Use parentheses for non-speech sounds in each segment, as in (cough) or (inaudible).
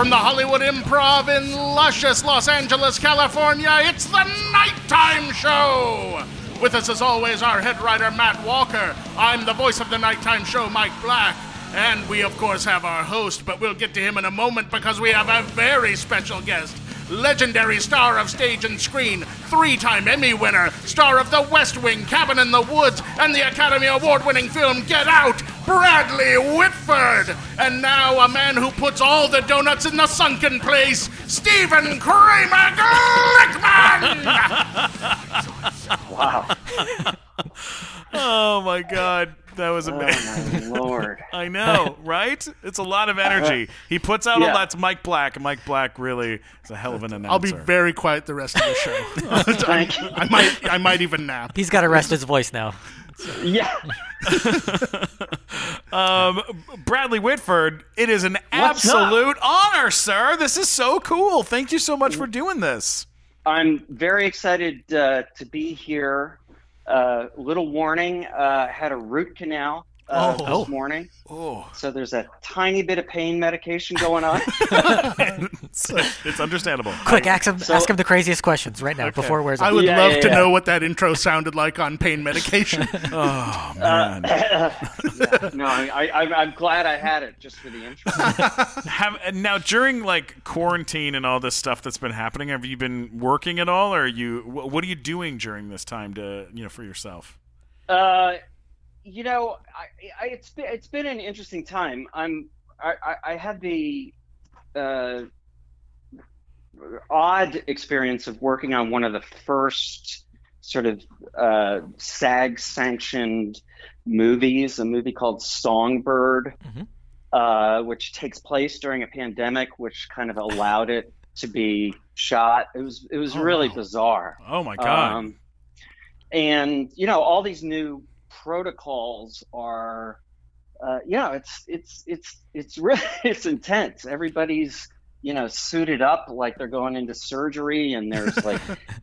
from the Hollywood Improv in luscious Los Angeles, California, it's the Nighttime Show! With us, as always, our head writer, Matt Walker. I'm the voice of the Nighttime Show, Mike Black. And we, of course, have our host, but we'll get to him in a moment because we have a very special guest. Legendary star of stage and screen, three time Emmy winner, star of The West Wing, Cabin in the Woods, and the Academy Award winning film Get Out, Bradley Whitford. And now a man who puts all the donuts in the sunken place, Stephen Kramer Glickman! (laughs) Wow. (laughs) Oh my god, that was amazing. Oh, my lord. (laughs) I know, right? It's a lot of energy. He puts out all Yeah. that's Mike Black, Mike Black really is a hell of an announcer. I'll be very quiet the rest of the show. (laughs) Thank you. I might, I might even nap. He's got to rest his voice now. Yeah. (laughs) um, Bradley Whitford. It is an What's up? absolute honor, sir. This is so cool. Thank you so much for doing this. I'm very excited uh, to be here. Uh, little warning: uh, had a root canal uh, Oh. this morning, Oh, so there's a tiny bit of pain medication going on. (laughs) it's, it's understandable. Quick, ask him, So- ask him the craziest questions right now before it wears I would Yeah, love yeah, to yeah. know what that intro sounded like on pain medication. (laughs) Oh (laughs) man. no, I, I, I'm glad I had it just for the intro. Have now during like quarantine and all this stuff that's been happening, have you been working at all, or are you? What are you doing during this time to you know for yourself? Uh, you know, I, I, it's been it's been an interesting time. I'm I, I, I had the uh, odd experience of working on one of the first sort of uh, SAG sanctioned movies, a movie called Songbird, Mhm. uh, which takes place during a pandemic, which kind of allowed it to be shot. It was it was Oh, really wow. bizarre. Oh my god! Um, and you know, all these new protocols are, uh, know, it's it's it's it's really (laughs) it's intense. Everybody's you know suited up like they're going into surgery, and there's like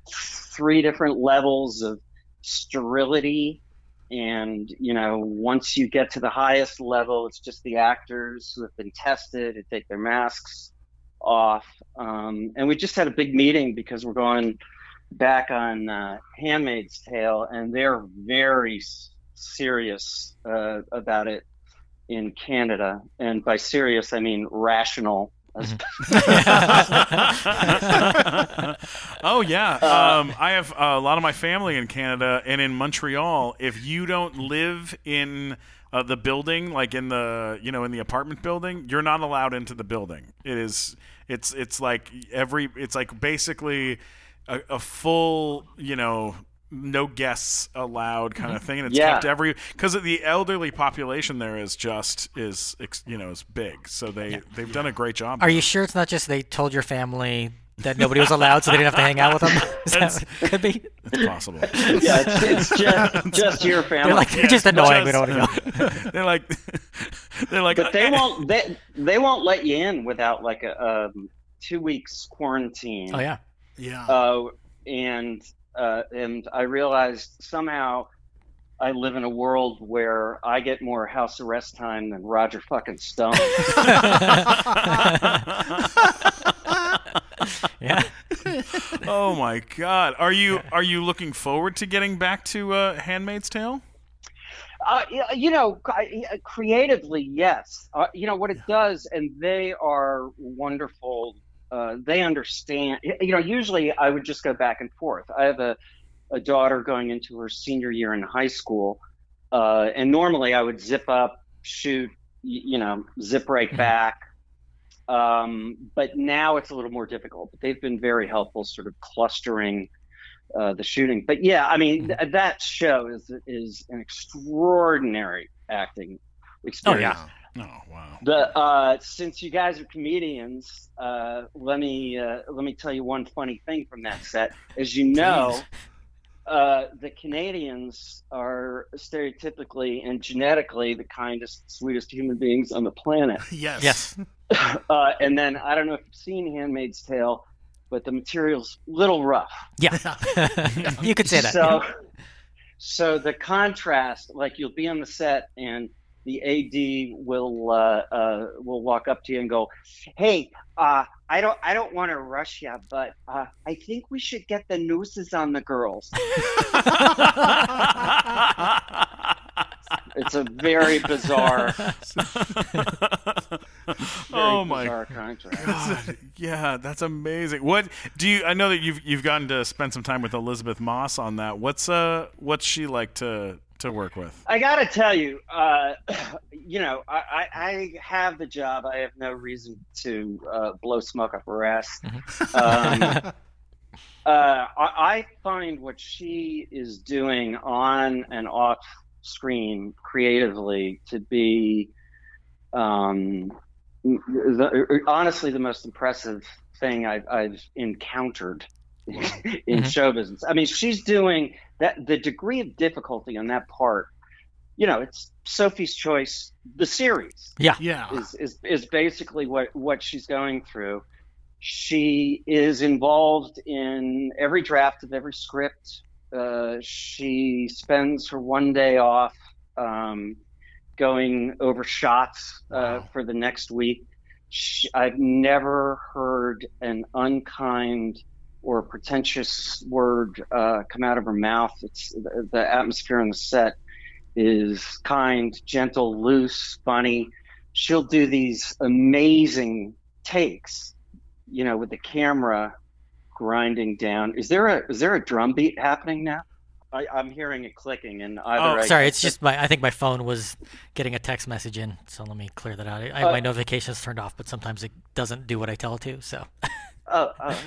(laughs) three different levels of sterility. And you know, once you get to the highest level, it's just the actors who have been tested to take their masks off. Um, and we just had a big meeting because we're going back on uh, Handmaid's Tale, and they're very serious uh, about it in Canada. And by serious, I mean rational. (laughs) (laughs) oh yeah. Uh, Um, I have a lot of my family in Canada and in Montreal. If you don't live in uh, the building, like in the you know in the apartment building, you're not allowed into the building. It is it's it's like every it's like basically a, a full you know no guests allowed kind of thing and it's Yeah. kept every because the elderly population there is just is you know is big so they they've done a great job Are you sure it's not just they told your family that nobody was allowed, so they didn't have to hang out with them? (laughs) Is that, could be. it's possible yeah, it's, it's just, (laughs) just your family. They're like they're just annoying. We don't want to go. (laughs) they're like they're like but they won't they, they won't let you in without like a um, two weeks quarantine. Oh yeah. yeah. Uh, and uh, and I realized somehow I live in a world where I get more house arrest time than Roger fucking Stone. (laughs) Yeah. (laughs) oh my god are you are you looking forward to getting back to uh, handmaid's tale Uh, you know, I- I- creatively, yes. Uh, you know what it does, and they are wonderful. Uh, they understand. You know, usually I would just go back and forth. I have a, a daughter going into her senior year in high school, uh, and normally I would zip up, shoot, you know, zip right back. Um, but now it's a little more difficult. But they've been very helpful, sort of clustering uh, the shooting. But yeah, I mean th- that show is is an extraordinary acting experience. yeah. Oh wow The uh, since you guys are comedians, uh, let me uh, let me tell you one funny thing from that set. As you (laughs) know, uh, the Canadians are stereotypically and genetically the kindest, sweetest human beings on the planet. (laughs) yes. Yes. (laughs) Uh, and then I don't know if you've seen *Handmaid's Tale*, but the material's a little rough. Yeah. you could say that. So, so the contrast, like you'll be on the set and the AD will uh, uh, will walk up to you and go, "Hey, uh, I don't I don't want to rush you, but uh, I think we should get the nooses on the girls." (laughs) it's a very bizarre, (laughs) very oh my bizarre contract. God, yeah, that's amazing. What do you? I know that you've you've gotten to spend some time with Elisabeth Moss on that. What's uh, what's she like to to work with? I gotta tell you, uh, (clears throat) you know, I, I, I have the job. I have no reason to uh, blow smoke up her ass. Um, (laughs) uh, I, I find what she is doing on and off screen creatively to be, um, the, honestly, the most impressive thing I've, I've encountered (laughs) in show business. I mean, she's doing that. The degree of difficulty on that part, you know, it's Sophie's Choice. The series Yeah. Yeah. is is is basically what what she's going through. She is involved in every draft of every script. Uh, she spends her one day off um, going over shots uh, for the next week. She, I've never heard an unkind or a pretentious word uh, come out of her mouth. It's the, the atmosphere on the set is kind, gentle, loose, funny. She'll do these amazing takes, you know, with the camera grinding down. Is there a is there a drum beat happening now? I, I'm hearing it clicking, and either Oh, I- Sorry, it's just my. I think my phone was getting a text message in, so let me clear that out. I Uh, my notifications turned off, but sometimes it doesn't do what I tell it to. So Oh, (laughs) oh.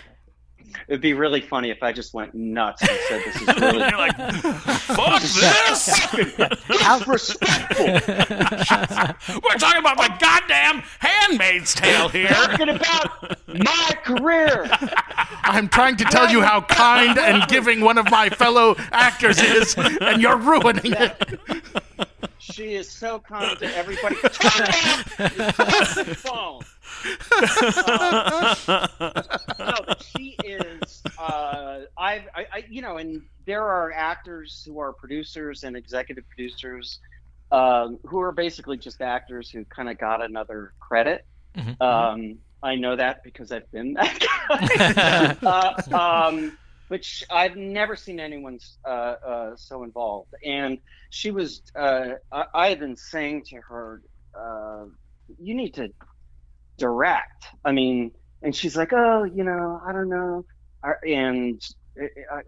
It'd be really funny if I just went nuts and said this is (laughs) really You're like, fuck (laughs) this! (laughs) how respectful. We're talking about my goddamn Handmaid's Tale here. talking about my career. I'm trying to tell you how kind and giving one of my fellow actors is, and you're ruining it. She is so kind to everybody. Turn down phone. Uh, no, but she is. Uh, I've, I, I, you know, and there are actors who are producers and executive producers um, who are basically just actors who kind of got another credit. Mhm. Um, I know that because I've been that guy. (laughs) (laughs) uh, um, sh- I've never seen anyone uh, uh, so involved. And she was, uh, I, I had been saying to her, uh, you need to direct. I mean, and she's like, oh, you know, I don't know. I- And I,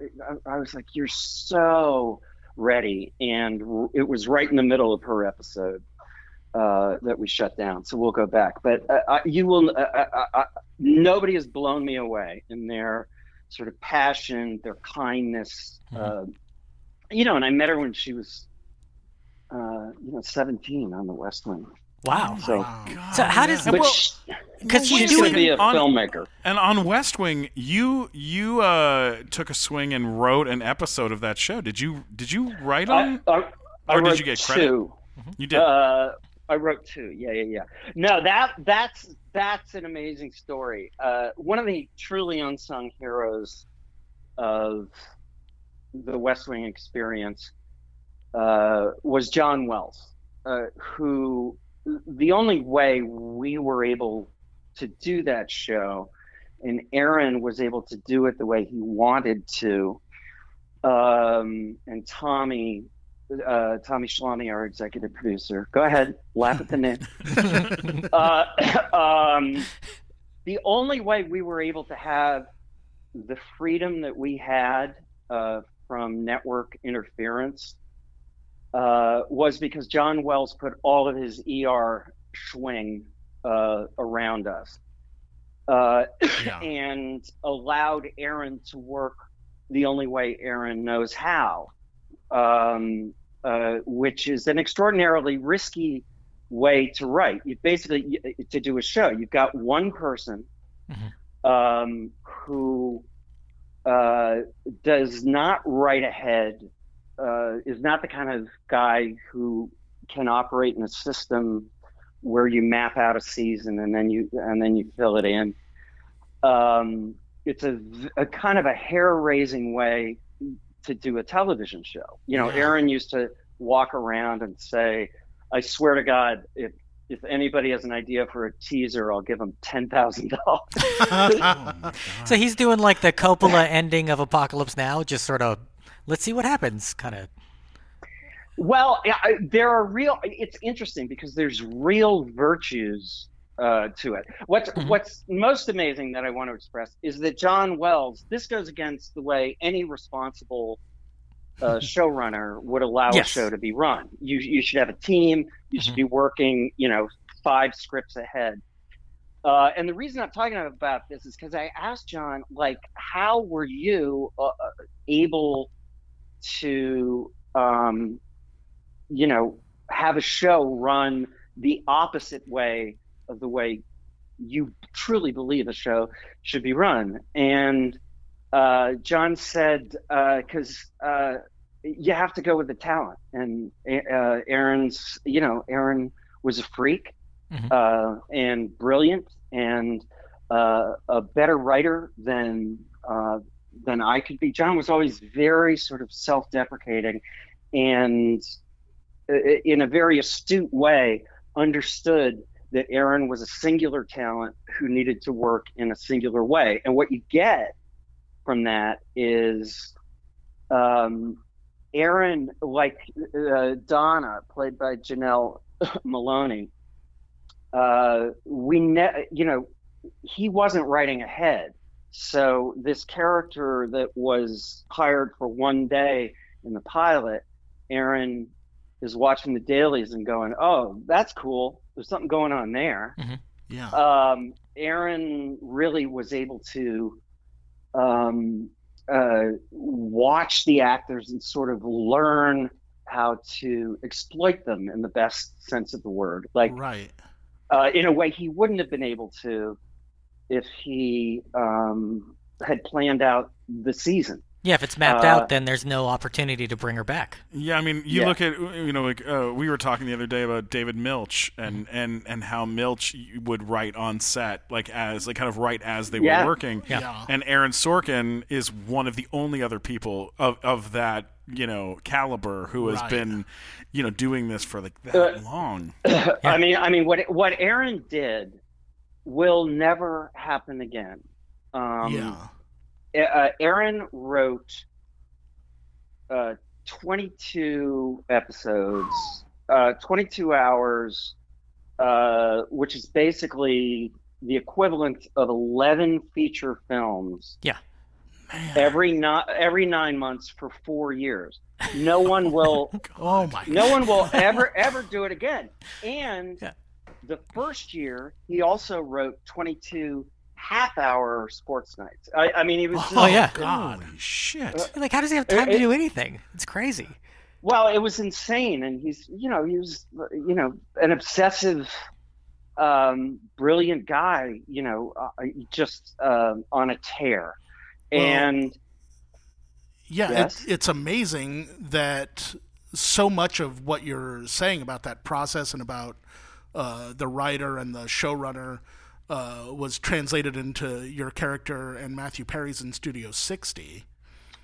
I, was like, you're so ready. And it was right in the middle of her episode. Uh, that we shut down, so we'll go back. But uh, you will. Nobody has blown me away in their sort of passion, their kindness. Uh, you know, and I met her when she was, uh, you know, 17 on the West Wing. wow. So, So how does but well, because well, she's she's going to be a on- filmmaker. And on West Wing, you you uh, took a swing and wrote an episode of that show. Did you did you write on? I, I, I or did you get credit? two. you did. Uh, I wrote two. Yeah, yeah, yeah. No, that that's that's an amazing story. Uh, one of the truly unsung heroes of the West Wing experience uh, was John Wells, uh, who the only way we were able to do that show, and Aaron was able to do it the way he wanted to, um, and Tommy uh, Tommy Schlamme, our executive producer. Go ahead, laugh at the name. (laughs) uh, (coughs) um, the only way we were able to have the freedom that we had uh, from network interference uh, was because John Wells put all of his ER swing uh, around us uh, Yeah. (coughs) and allowed Aaron to work the only way Aaron knows how um, uh, which is an extraordinarily risky way to write. You basically to do a show. You've got one person um, who uh, does not write ahead, uh, is not the kind of guy who can operate in a system where you map out a season and then you and then you fill it in. Um, it's a, a kind of a hair-raising way to do a television show. You know, Yeah. Aaron used to walk around and say, I swear to God, if if anybody has an idea for a teaser, I'll give them ten thousand dollars. (laughs) Oh, (laughs) so he's doing like the Coppola ending of Apocalypse Now, just sort of let's see what happens, kind of. Well, I- there are real. It's interesting because there's real virtues uh, to it. What's Mhm. What's most amazing that I want to express is that John Wells. This goes against the way any responsible uh, (laughs) showrunner would allow Yes. a show to be run. You you should have a team. You should Mhm. be working. You know, five scripts ahead. Uh, and the reason I'm talking about this is because I asked John, like, how were you uh, able to, um, you know, have a show run the opposite way of the way you truly believe a show should be run? And uh, John said, because uh, you have to go with the talent. And uh, Aaron's, you know, Aaron was a freak Mhm. uh, and brilliant and uh, a better writer than uh, than I could be. John was always very sort of self-deprecating and uh, in a very astute way understood that Aaron was a singular talent who needed to work in a singular way. And what you get from that is um, Aaron, like uh, Donna, played by Janelle (laughs) Maloney, uh, we ne- you know he wasn't writing ahead. So this character that was hired for one day in the pilot, Aaron is watching the dailies and going, "Oh, that's cool. There's something going on there." Yeah. um, Aaron really was able to um, uh, watch the actors and sort of learn how to exploit them in the best sense of the word, like right. uh, in a way he wouldn't have been able to if he um, had planned out the season. Yeah, if it's mapped Uh, out, then there's no opportunity to bring her back. Yeah, I mean, you Yeah. look at you know, like uh, we were talking the other day about David Milch and Mm-hmm. and and how Milch would write on set, like as like kind of write as they Yeah. were working. Yeah. Yeah. And Aaron Sorkin is one of the only other people of of that you know caliber who has Right. been, you know, doing this for like that Uh, long. (coughs) I mean, I mean, what what Aaron did will never happen again. Um, yeah. Uh, Aaron wrote uh, 22 episodes, uh, 22 hours, uh, which is basically the equivalent of 11 feature films Yeah. every not every nine months for four years. No (laughs) one will Oh my. no one will ever ever do it again. (laughs) And Yeah. the first year, he also wrote 22 half-hour sports nights. I, I mean, he was just, Oh, yeah. God. Holy shit! Like, how does he have time to do anything? It's crazy. well, it was insane. And he's, you know, he was, you know, an obsessive, um, brilliant guy. You know, uh, just um, on a tear. Well, and Yeah, Yes? it, it's amazing that so much of what you're saying about that process and about uh, the writer and the showrunner uh, was translated into your character and Matthew Perry's in Studio 60.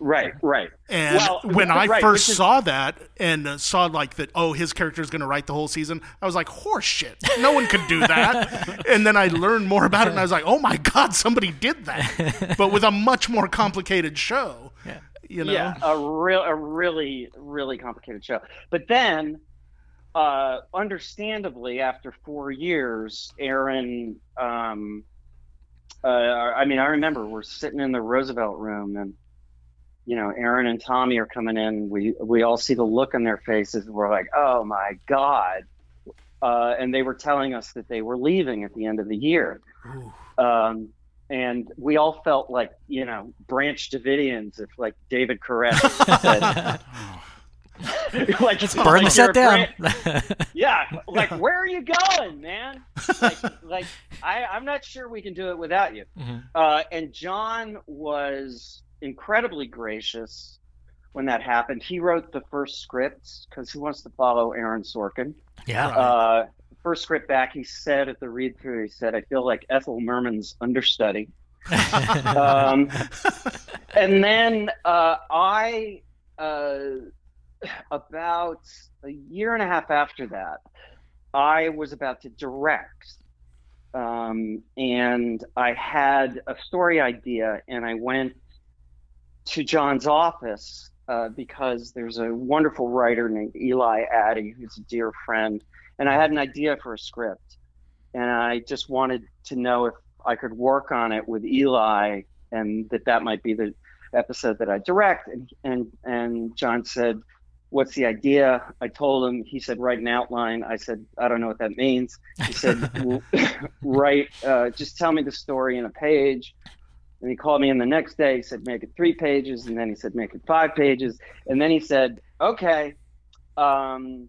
right, right. And Well, when I right, first is- saw that and uh, saw like that, oh, his character is going to write the whole season, I was like, horse shit. No one could do that. (laughs) and then I learned more about it and I was like, oh my God, somebody did that. but with a much more complicated show. Yeah. You know? Yeah, a real, a really, really complicated show. But then, uh, understandably, after four years, Aaron, um, uh, I mean, I remember we're sitting in the Roosevelt room, and you know, Aaron and Tommy are coming in. We we all see the look on their faces, and we're like, "Oh my god!" Uh, and they were telling us that they were leaving at the end of the year. Um, and we all felt like, you know, Branch Davidians, if like David Koresh said, (laughs) (laughs) (laughs) like, Burn like the set down. (laughs) Yeah, like where are you going, man? Like, like I, I'm not sure we can do it without you. Mhm. Uh, and John was incredibly gracious when that happened. He wrote the first script because he wants to follow Aaron Sorkin. Yeah. Uh, first script back, he said at the read through, he said, I feel like Ethel Merman's understudy. (laughs) um, and then uh, I uh, about a year and a half after that, I was about to direct. Um, and I had a story idea, and I went to John's office uh, because there's a wonderful writer named Eli Attie, who's a dear friend, and I had an idea for a script, and I just wanted to know if I could work on it with Eli, and that that might be the episode that I direct. And and and John said, "What's the idea?" I told him. He said, "Write an outline." I said, "I don't know what that means." He said, (laughs) "Write, uh, just tell me the story in a page." And he called me in the next day. He said, "Make it three pages," and then he said, "Make it five pages," and then he said, "Okay." Um,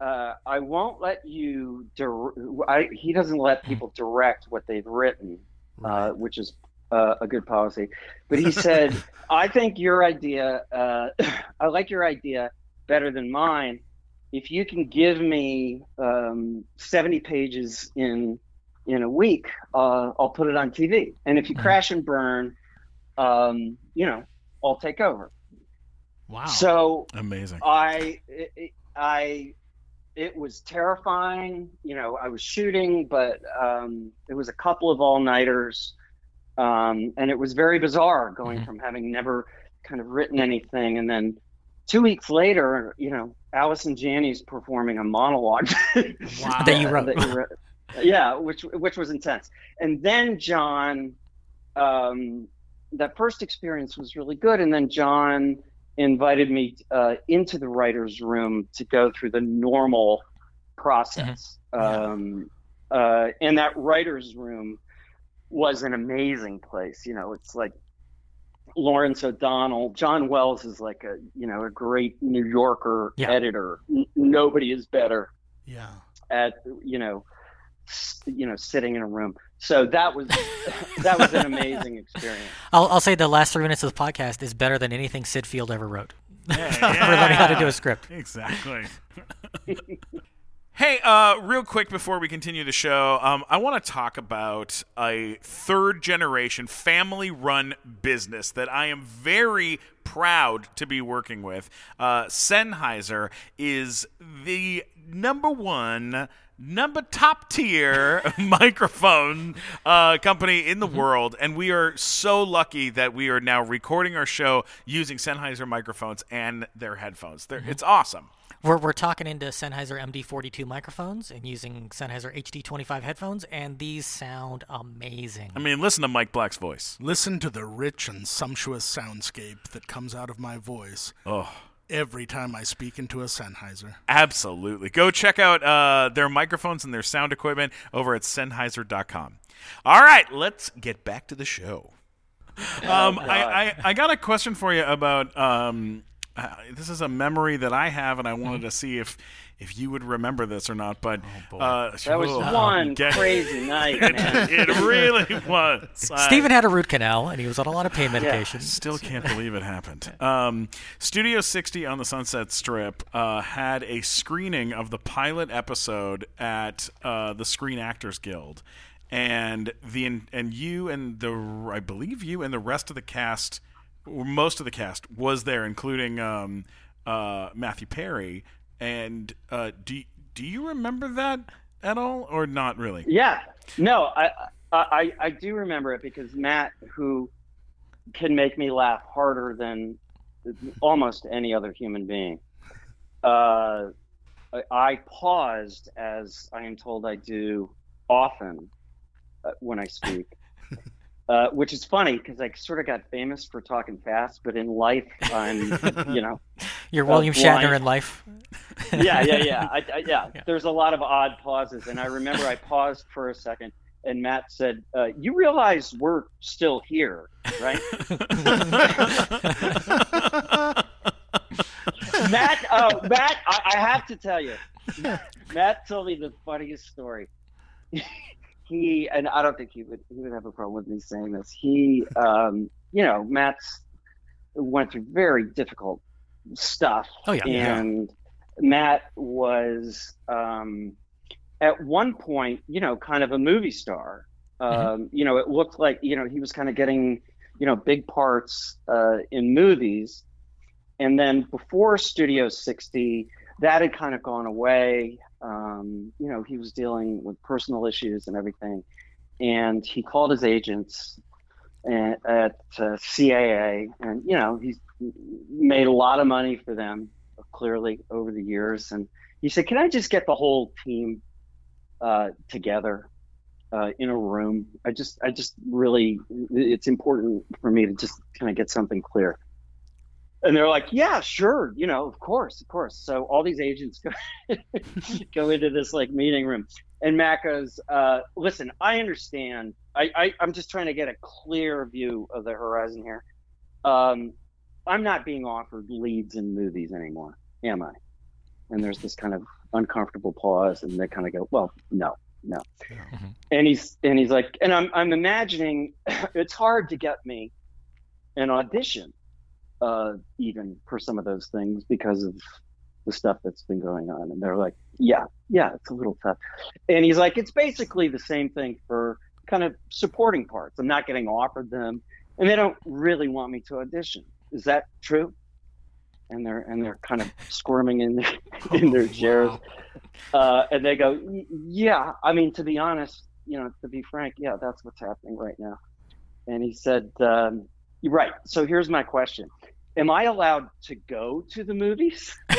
uh, I won't let you. Dir- I, he doesn't let people direct what they've written, uh, which is uh, a good policy. But he said, (laughs) "I think your idea. Uh, (clears throat) I like your idea better than mine. If you can give me um, seventy pages in in a week, uh, I'll put it on TV. And if you crash and burn, um, you know, I'll take over." Wow. So Amazing. I, it, I, it was terrifying. You know, I was shooting, but um, it was a couple of all nighters, um, and it was very bizarre going Mhm. from having never kind of written anything, and then two weeks later, you know, Allison Janney's performing a monologue (laughs) Wow. That you wrote. that you wrote. yeah, which which was intense. And then John, um, that first experience was really good, and then John invited me uh, into the writers' room to go through the normal process. Um, uh, and that writers' room was an amazing place. You know, it's like Lawrence O'Donnell, John Wells is like a you know a great New Yorker Yeah. editor. N- nobody is better yeah. at you know s- you know sitting in a room so that was (laughs) that was an amazing experience (laughs) I'll, I'll say the last three minutes of the podcast is better than anything Syd Field ever wrote. Yeah, (laughs) For learning how to do a script. Exactly. Hey, uh, real quick before we continue the show, um, I want to talk about a third generation family run business that I am very proud to be working with. Uh, Sennheiser is the number one. Number top tier (laughs) microphone uh, company in the world, and we are so lucky that we are now recording our show using Sennheiser microphones and their headphones. They're, It's awesome. We're, we're talking into Sennheiser MD42 microphones and using Sennheiser HD25 headphones, and these sound amazing. I mean, listen to Mike Black's voice. Listen to the rich and sumptuous soundscape that comes out of my voice Oh, every time I speak into a Sennheiser. absolutely. Go check out uh, their microphones and their sound equipment over at Sennheiser.com. All right, let's get back to the show. Um, I, I, I got a question for you about um, uh, this is a memory that I have, and I wanted to see if if you would remember this or not. But uh, that was oh, one (laughs) get- crazy night (laughs) man it really was. I- Stephen had a root canal, and he was on a lot of pain medication. Still can't believe it happened. (laughs) Um, Studio 60 on the Sunset Strip uh, had a screening of the pilot episode at uh, the Screen Actors Guild, and the and you and the I believe you and the rest of the cast, or most of the cast, was there, including um, uh, Matthew Perry. And uh, do do you remember that at all, or not really? yeah no I, I i do remember it because matt who can make me laugh harder than almost any other human being uh I- I paused as I am told I do often uh, when I speak, uh, which is funny because I sort of got famous for talking fast, but in life I'm, (laughs) you know, You're William blind. Shatner in life. yeah, yeah, yeah, (laughs) I, I, yeah. There's a lot of odd pauses, and I remember I paused for a second, and Matt said, uh, "You realize we're still here, right?" (laughs) Matt, oh, Matt, I, I have to tell you, Matt told me the funniest story. He and I don't think he would he would have a problem with me saying this. He, um, you know, Matt's went through very difficult stuff, Oh, yeah. Yeah. and Matt was um, at one point, you know, kind of a movie star. Um, You know, it looked like you know he was kind of getting you know big parts uh, in movies and then before Studio 60, that had kind of gone away. Um, you know, he was dealing with personal issues and everything, and he called his agents at, at uh, CAA, and you know, he's made a lot of money for them clearly over the years, and he said, "Can I just get the whole team uh, together uh, in a room. I just, I just really, it's important for me to just kind of get something clear. And they're like, yeah, sure, you know, of course, of course. So all these agents go, (laughs) go into this like meeting room, and Matt goes, uh, listen, I understand. I, I, I'm just trying to get a clear view of the horizon here. Um, I'm not being offered leads in movies anymore, am I? And there's this kind of uncomfortable pause, and they kind of go, well, no, no. Mm-hmm. And he's and he's like, and I'm I'm imagining (laughs) it's hard to get me an audition, uh, even for some of those things because of the stuff that's been going on. And they're like, yeah, yeah, it's a little tough. And he's like, it's basically the same thing for kind of supporting parts. I'm not getting offered them, and they don't really want me to audition. Is that true? and they're and they're kind of squirming in their (laughs) in their chairs, wow. uh, and they go, "Yeah, I mean, to be honest, you know, to be frank, yeah, that's what's happening right now." And he said, um, "You're right. So here's my question: Am I allowed to go to the movies?" (laughs)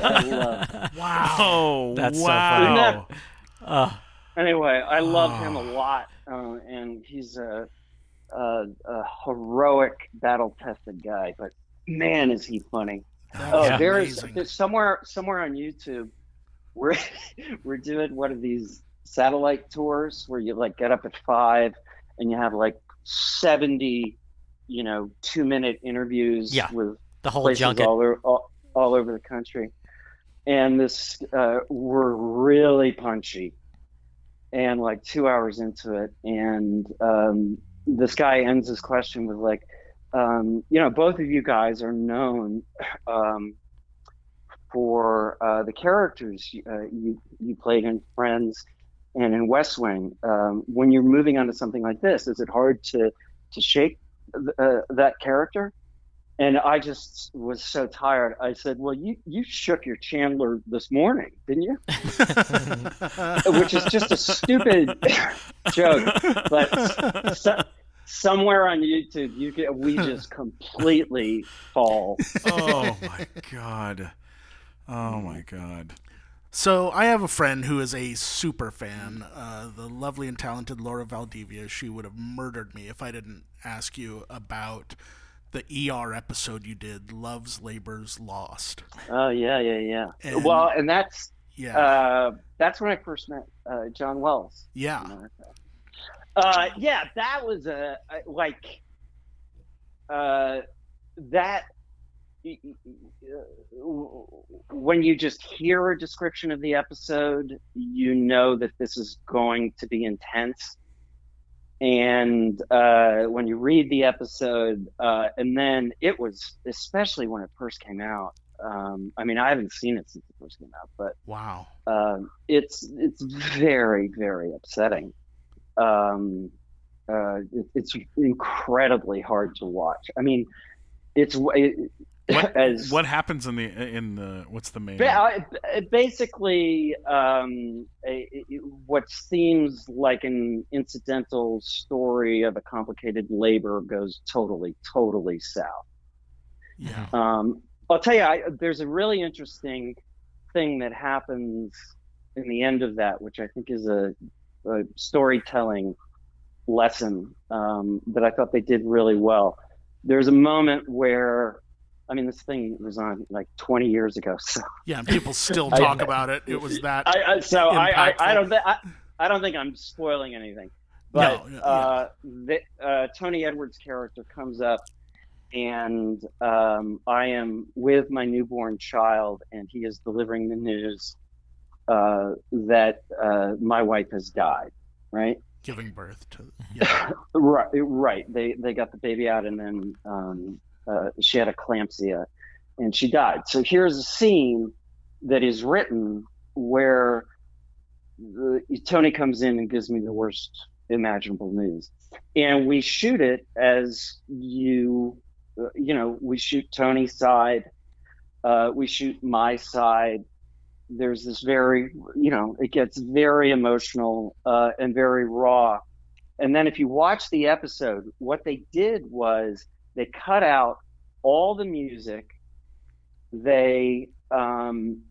wow! Oh, That's wow! so funny. Uh, anyway, I love him a lot, uh, and he's a, a, a heroic, battle-tested guy. But man, is he funny! oh, yeah. there's, there's somewhere somewhere on YouTube. We're (laughs) we're doing one of these satellite tours where you like get up at five and you have like 70 you know two minute interviews Yeah. with the whole junket. all, over, all, all over the country. And this, uh, we're really punchy. And like two hours into it, and um, this guy ends his question with like, um, you know, both of you guys are known um, for uh, the characters uh, you you played in Friends and in West Wing. Um, when you're moving on to something like this, is it hard to to shake uh, that character? And I just was so tired. I said, "Well, you you shook your Chandler this morning, didn't you?" (laughs) Which is just a stupid (laughs) joke, but so, somewhere on YouTube, you can, we just completely fall. (laughs) oh my god! Oh my god! So I have a friend who is a super fan, uh, the lovely and talented Laura Valdivia. She would have murdered me if I didn't ask you about the ER episode you did, "Love's Labor's Lost." Oh yeah, yeah, yeah. And- well, and that's Yeah, uh, that's when I first met uh, John Wells. yeah, Uh, yeah, that was a, a like uh, that. When you just hear a description of the episode, you know that this is going to be intense. And uh, when you read the episode, uh, and then it was, especially when it first came out. Um, I mean, I haven't seen it since it first came out, but wow. um, it's it's very very upsetting. Um, uh, it, it's incredibly hard to watch. I mean, it's it, What, (laughs) as what happens in the in the what's the main? ba- uh, basically um, a, a- what seems like an incidental story of a complicated labor goes totally totally south. Yeah, Um, I'll tell you, I, there's a really interesting thing that happens in the end of that, which I think is a, a storytelling lesson um, that I thought they did really well. There's a moment where, I mean, this thing was on like 20 years ago, (laughs) so yeah. People still I- talk about it. It was that. I, I so I, I, I don't thi- I, I don't think I'm spoiling anything, but No, yeah, uh, the, uh, Tony Edwards' character comes up, and um, I am with my newborn child, and he is delivering the news uh, that uh, my wife has died. Right, giving birth to. Yeah, (laughs) right, right. They they got the baby out, and then um, uh, she had eclampsia, and she died. So here's a scene that is written where the, Tony comes in and gives me the worst imaginable news, and we shoot it as you, uh, you know, we shoot Tony's side, uh, we shoot my side. There's this very, you know, it gets very emotional uh, and very raw. And then if you watch the episode, what they did was they cut out all the music. They um,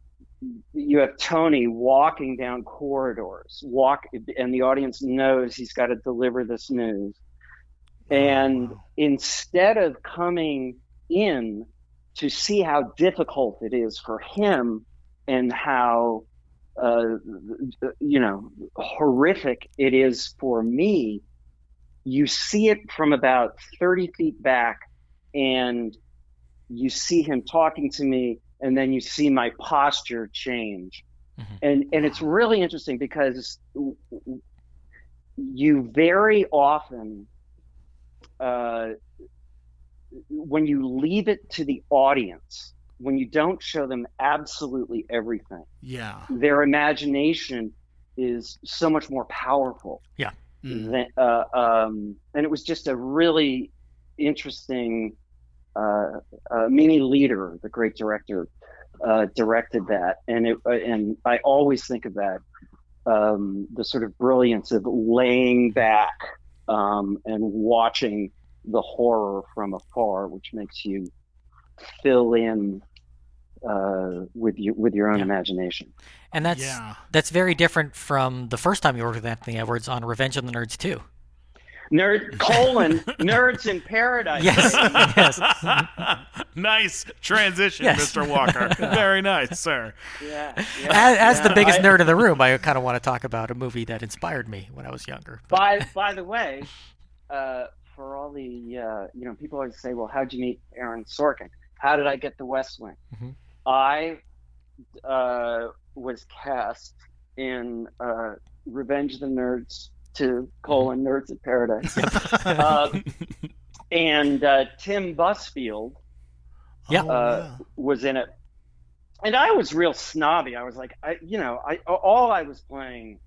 you have Tony walking down corridors, walk, and the audience knows he's got to deliver this news. And instead of coming in to see how difficult it is for him and how, uh, you know, horrific it is for me, you see it from about 30 feet back and you see him talking to me and then you see my posture change. Mm-hmm. And and it's really interesting because you very often uh, when you leave it to the audience, when you don't show them absolutely everything, yeah, their imagination is so much more powerful. Yeah. Mm. Than, uh, um, and it was just a really interesting uh, uh, Mimi Leder, the great director, uh, directed that, and it, uh, and I always think of that um, the sort of brilliance of laying back um, and watching the horror from afar, which makes you fill in uh, with you with your own yeah. imagination. And that's yeah. that's very different from the first time you worked with Anthony Edwards on Revenge of the Nerds too. Nerd (laughs) colon nerds in paradise. Yes. yes. (laughs) nice transition, yes. Mr. Walker. (laughs) Very nice, sir. Yeah. yeah as, as yeah, the biggest I, nerd in the room, I kind of want to talk about a movie that inspired me when I was younger. But. By by the way, uh, for all the uh, you know, people always say, "Well, how'd you meet Aaron Sorkin? How did I get the West Wing?" Mm-hmm. I uh, was cast in uh, Revenge of the Nerds to colon Nerds at Paradise. (laughs) uh, and uh, Tim Busfield yeah. Uh, was in it. And I was real snobby. I was like, I, you know, I all I was playing.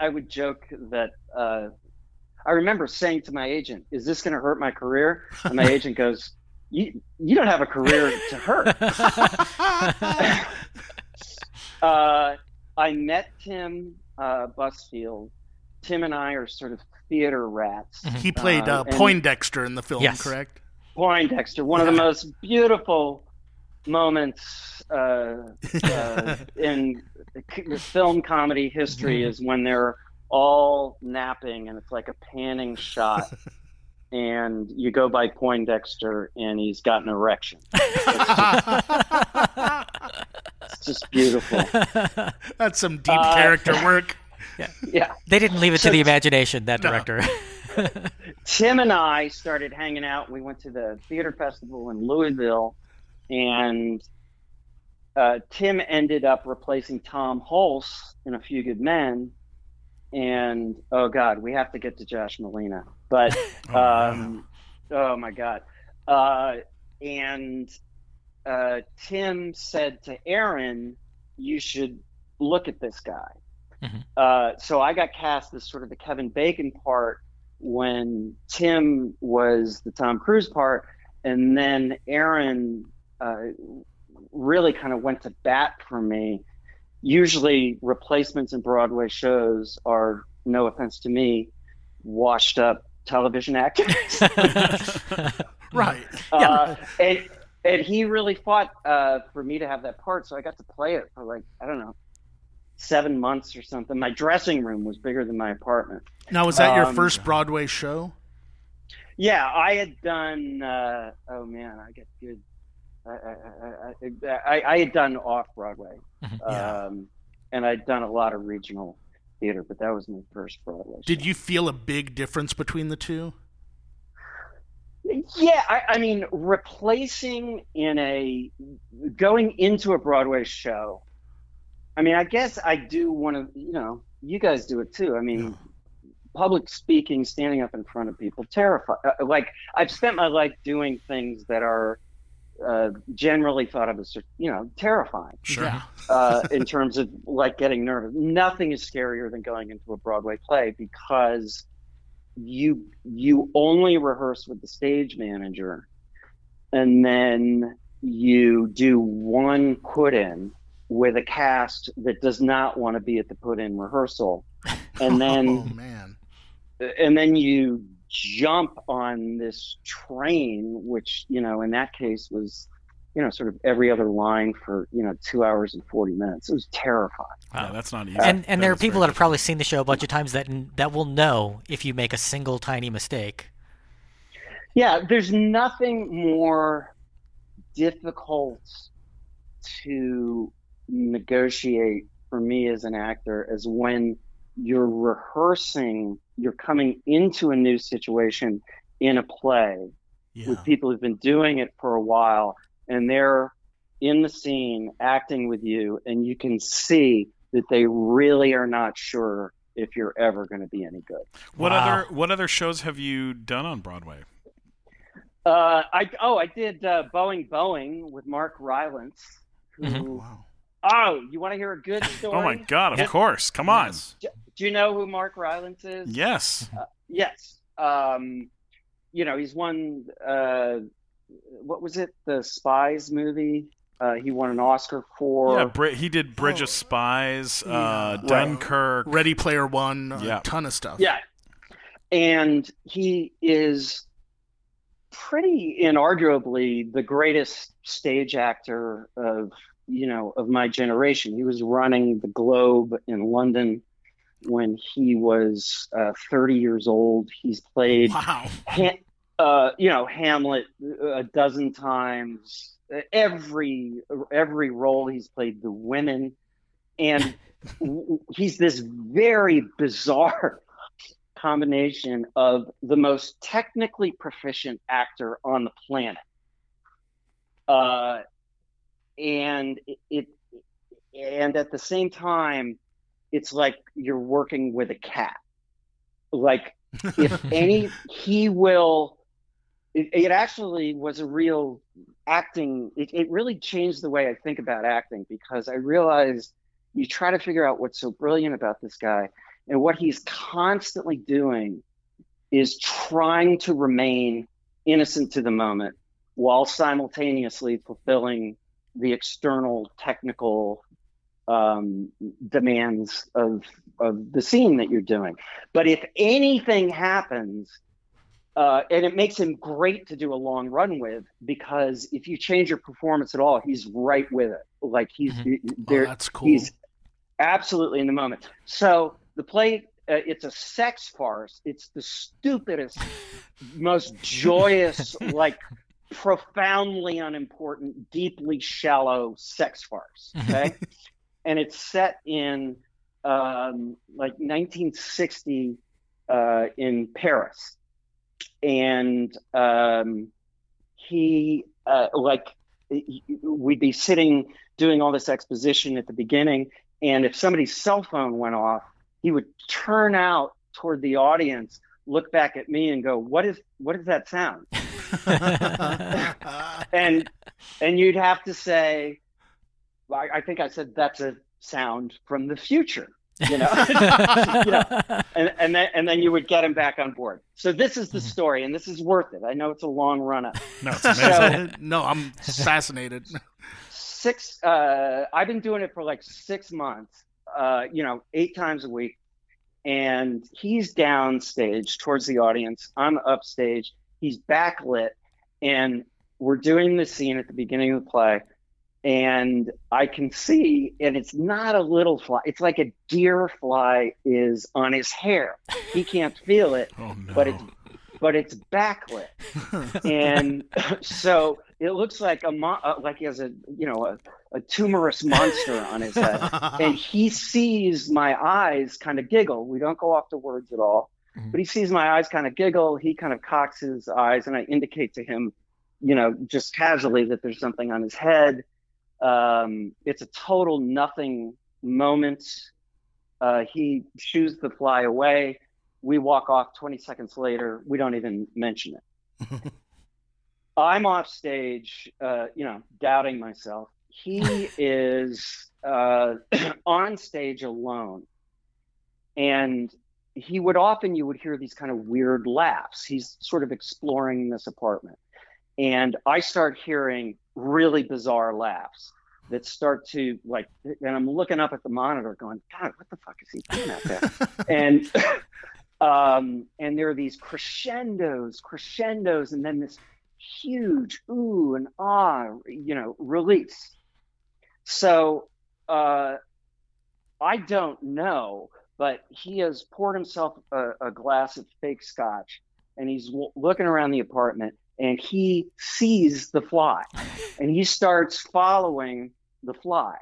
I would joke that uh, I remember saying to my agent, "Is this going to hurt my career?" And my (laughs) agent goes, "You you don't have a career to hurt." (laughs) uh, I met Tim uh, Busfield Tim and I are sort of theater rats. He played uh, uh Poindexter in the film, yes. correct? Poindexter, one of the most beautiful moments uh, uh, (laughs) in film comedy history mm-hmm. is when they're all napping and it's like a panning shot. (laughs) and you go by Poindexter and he's got an erection. It's (laughs) just, it's just beautiful. That's some deep uh, character work. (laughs) Yeah. Yeah. They didn't leave it so, to the imagination, that director. No. (laughs) Tim and I started hanging out. We went to the theater festival in Louisville, and uh, Tim ended up replacing Tom Hulce in A Few Good Men. And oh God, we have to get to Josh Malina. But (laughs) oh, um, oh my God. Uh, and uh, Tim said to Aaron, "You should look at this guy." Mm-hmm. Uh, so I got cast as sort of the Kevin Bacon part when Tim was the Tom Cruise part, and then Aaron uh, really kind of went to bat for me. Usually, replacements in Broadway shows are, no offense to me, washed up television actors. (laughs) right. Uh, and, and he really fought uh, for me to have that part, so I got to play it for like I don't know seven months or something. My dressing room was bigger than my apartment. Now, was that um, your first Broadway show? Yeah, I had done. Uh, oh man, I get good. I, I, I, I, had done off Broadway, mm-hmm. yeah. um, and I'd done a lot of regional theater, but that was my first Broadway. Did you feel a big difference between the two? Yeah, I, I mean, replacing in a going into a Broadway show I mean, I guess I do want to, you know, you guys do it too. I mean, yeah. public speaking, standing up in front of people, terrified. Uh, like I've spent my life doing things that are uh, generally thought of as you know terrifying. Sure. Yeah. (laughs) uh, in terms of like getting nervous. Nothing is scarier than going into a Broadway play because you you only rehearse with the stage manager, and then you do one put in with a cast that does not want to be at the put in rehearsal, and (laughs) then oh man. and then you jump on this train, which you know in that case was, you know, sort of every other line for you know two hours and forty minutes. It was terrifying. Yeah, that's not easy. And and there are people that have probably seen the show a bunch of times that that will know if you make a single tiny mistake. Yeah, there's nothing more difficult to negotiate for me as an actor as when you're rehearsing, you're coming into a new situation in a play Yeah. with people who've been doing it for a while and they're in the scene acting with you and you can see that they really are not sure if you're ever going to be any good. What Wow. other what other shows have you done on Broadway? Uh, I oh I did uh, Boeing Boeing with Mark Rylance. Who? Mhm. Wow. Oh, you want to hear a good story? (laughs) Oh my God! Of Yeah. course, come on. Yes. Do you know who Mark Rylance is? Yes. Yes. Um, you know he's won. Uh, what was it? The Spies movie. Uh, he won an Oscar for. yeah, Bri- he did Bridge Oh. of Spies, uh, Yeah. Dunkirk. Ready Player One. A Yeah. ton of stuff. Yeah. And he is pretty inarguably the greatest stage actor of you know of my generation. He was running the Globe in London when he was uh, 30 years old. He's played Wow. uh, you know Hamlet a dozen times. Every every role he's played, the women, and w- (laughs) he's this very bizarre (laughs) combination of the most technically proficient actor on the planet, uh, and it, it and at the same time, it's like you're working with a cat, like if (laughs) any he will it, it actually was a real acting it, it really changed the way i think about acting because i realized you try to figure out what's so brilliant about this guy and what he's constantly doing is trying to remain innocent to the moment while simultaneously fulfilling the external technical um, demands of of the scene that you're doing. But if anything happens, uh, and it makes him great to do a long run with because if you change your performance at all, he's right with it. Like he's Mhm. Oh, there. that's cool. He's absolutely in the moment. So the play, uh, it's a sex farce. It's the stupidest, (laughs) most joyous, like profoundly unimportant, deeply shallow sex farce. Okay, (laughs) and it's set in um, like 1960 uh, in Paris, and um, he uh, like we'd be sitting doing all this exposition at the beginning, and if somebody's cell phone went off, he would turn out toward the audience, look back at me, and go, "What is what does that sound?" (laughs) and and you'd have to say, I, I think I said that's a sound from the future, you know, (laughs) (laughs) You know, and (laughs) and then and then you would get him back on board. So this is the story, and this is worth it. I know it's a long run up. No, it's amazing. So no, I'm fascinated. six, uh, I've been doing it for like six months. Uh, you know, eight times a week, and he's downstage towards the audience. I'm upstage. He's backlit, and we're doing the scene at the beginning of the play. And I can see, and it's not a little fly. It's like a deer fly is on his hair. He can't (laughs) feel it, oh no. but it's but it's backlit, and (laughs) so it looks like a mo- uh, like he has a you know a, a tumorous monster on his head, (laughs) and he sees my eyes kind of giggle. We don't go off to words at all, Mhm. but he sees my eyes kind of giggle. He kind of cocks his eyes, and I indicate to him, you know, just casually that there's something on his head. Um, it's a total nothing moment. Uh, he shoos the fly away. We walk off 20 seconds later. We don't even mention it. (laughs) I'm off stage, uh, you know, doubting myself. He (laughs) is uh, (clears throat) on stage alone, and he would often you would hear these kind of weird laughs. He's sort of exploring this apartment, and I start hearing really bizarre laughs that start to like and i'm looking up at the monitor going god what the fuck is he doing out there? (laughs) And (laughs) um and there are these crescendos crescendos and then this huge ooh and ah you know release. So uh i don't know but he has poured himself a, a glass of fake scotch and he's w- looking around the apartment and he sees the fly and he starts following the fly.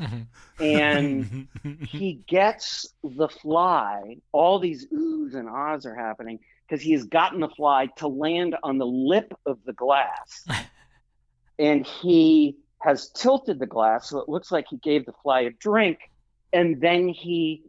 Mm-hmm. And (laughs) he gets the fly all these oohs and ahs are happening because he has gotten the fly to land on the lip of the glass. (laughs) And he has tilted the glass so it looks like he gave the fly a drink and then he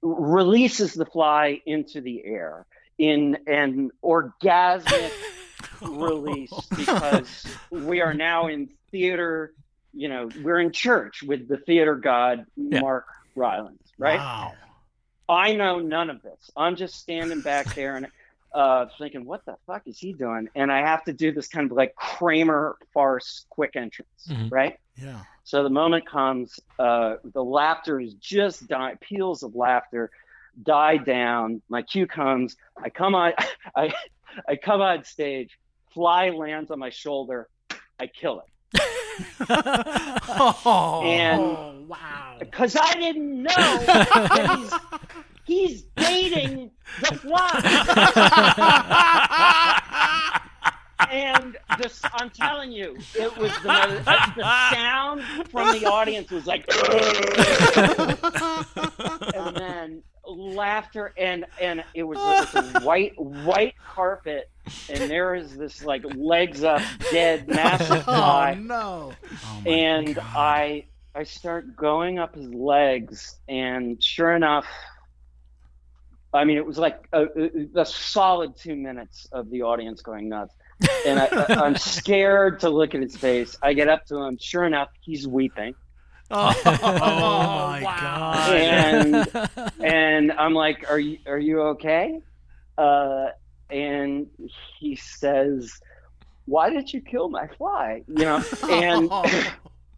releases the fly into the air in an orgasmic (laughs) release (laughs) because we are now in theater. You know, we're in church with the theater god Mark Rylance, right? Wow. I know none of this. I'm just standing back (laughs) there and uh, thinking, what the fuck is he doing? And I have to do this kind of like Kramer farce quick entrance, right? Yeah. So the moment comes, uh, the laughter is just die, peals of laughter die down. My cue comes. I come on, (laughs) I, I come on stage. Fly lands on my shoulder. I kill it. (laughs) Oh, And oh, wow. because I didn't know that he's, (laughs) he's dating the fly. and this, I'm telling you, it was the, the sound from the audience was like, and (laughs) then laughter, and and it was, it was a white white carpet, and there is this like legs up, dead, (laughs) massive Oh fly no. Oh, and I I start going up his legs, and sure enough, I mean, it was like a, a, a solid two minutes of the audience going nuts, and I, (laughs) I, I'm scared to look at his face. I get up to him. Sure enough, he's weeping, Oh, (laughs) Oh my wow. god. and and I'm like, "Are you are you okay?" Uh, and he says, "Why did you kill my fly?" You know, and. (laughs)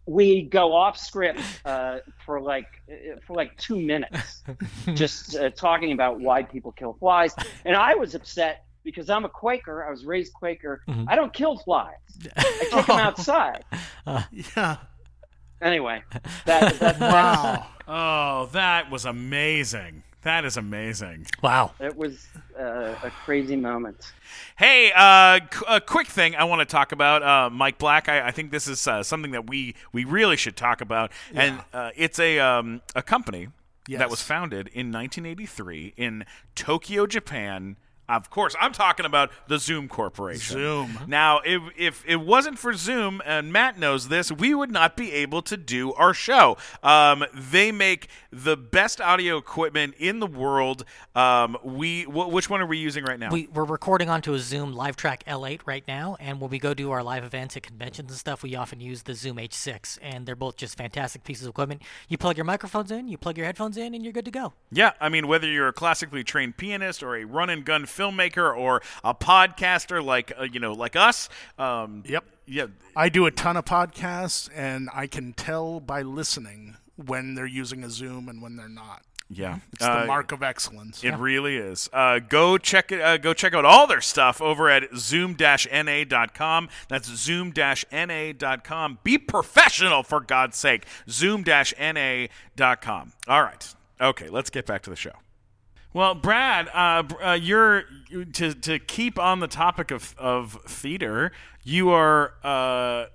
we go off script uh, for like uh, for like two minutes, (laughs) just uh, talking about why people kill flies. And I was upset because I'm a Quaker. I was raised Quaker. Mhm. I don't kill flies. I take them outside. yeah. Anyway, (laughs) that, that, Wow. Oh, that was amazing. That is amazing. wow. it was uh, a crazy moment. Hey, uh, qu- a quick thing I want to talk about, uh, Mike Black. I, I think this is uh, something that we, we really should talk about, and uh, it's a um, a company that was founded in 1983 in Tokyo, Japan. Of course, I'm talking about the Zoom Corporation. Zoom. Now, if if it wasn't for Zoom, and Matt knows this, we would not be able to do our show. Um, they make the best audio equipment in the world. Um, we wh- which one are we using right now? We, we're recording onto a Zoom LiveTrak L8 right now, and when we go do our live events at conventions and stuff, we often use the Zoom H6, and they're both just fantastic pieces of equipment. You plug your microphones in, you plug your headphones in, and you're good to go. Yeah, I mean, whether you're a classically trained pianist or a run and gun filmmaker or a podcaster like uh, you know like us, um, Yep. yeah, I do a ton of podcasts, and I can tell by listening when they're using a Zoom and when they're not. yeah, It's the Uh, mark of excellence. It really is. Uh, go check it. Uh, go check out all their stuff over at zoom-na.com. That's zoom-na.com. Be professional, for God's sake. Zoom-na.com. All right. Okay, let's get back to the show. Well, Brad, uh, uh, you're to to keep on the topic of of theater. You are uh,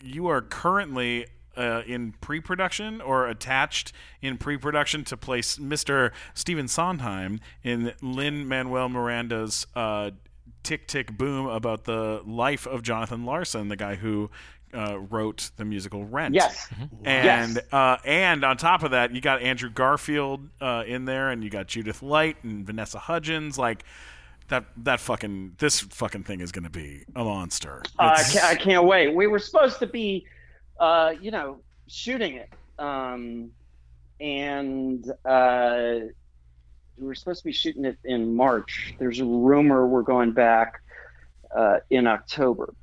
you are currently uh, in pre-production or attached in pre-production to place Mr. Stephen Sondheim in Lin Manuel Miranda's uh, "Tick Tick Boom" about the life of Jonathan Larson, the guy who uh, wrote the musical Rent. Yes. And Yes. uh, and on top of that, you got Andrew Garfield uh, in there, and you got Judith Light and Vanessa Hudgens. Like, that that fucking this fucking thing is going to be a monster. Uh, I, can't, I can't wait. We were supposed to be, uh, you know, shooting it, um, and uh, we're supposed to be shooting it in March. There's a rumor we're going back uh, in October.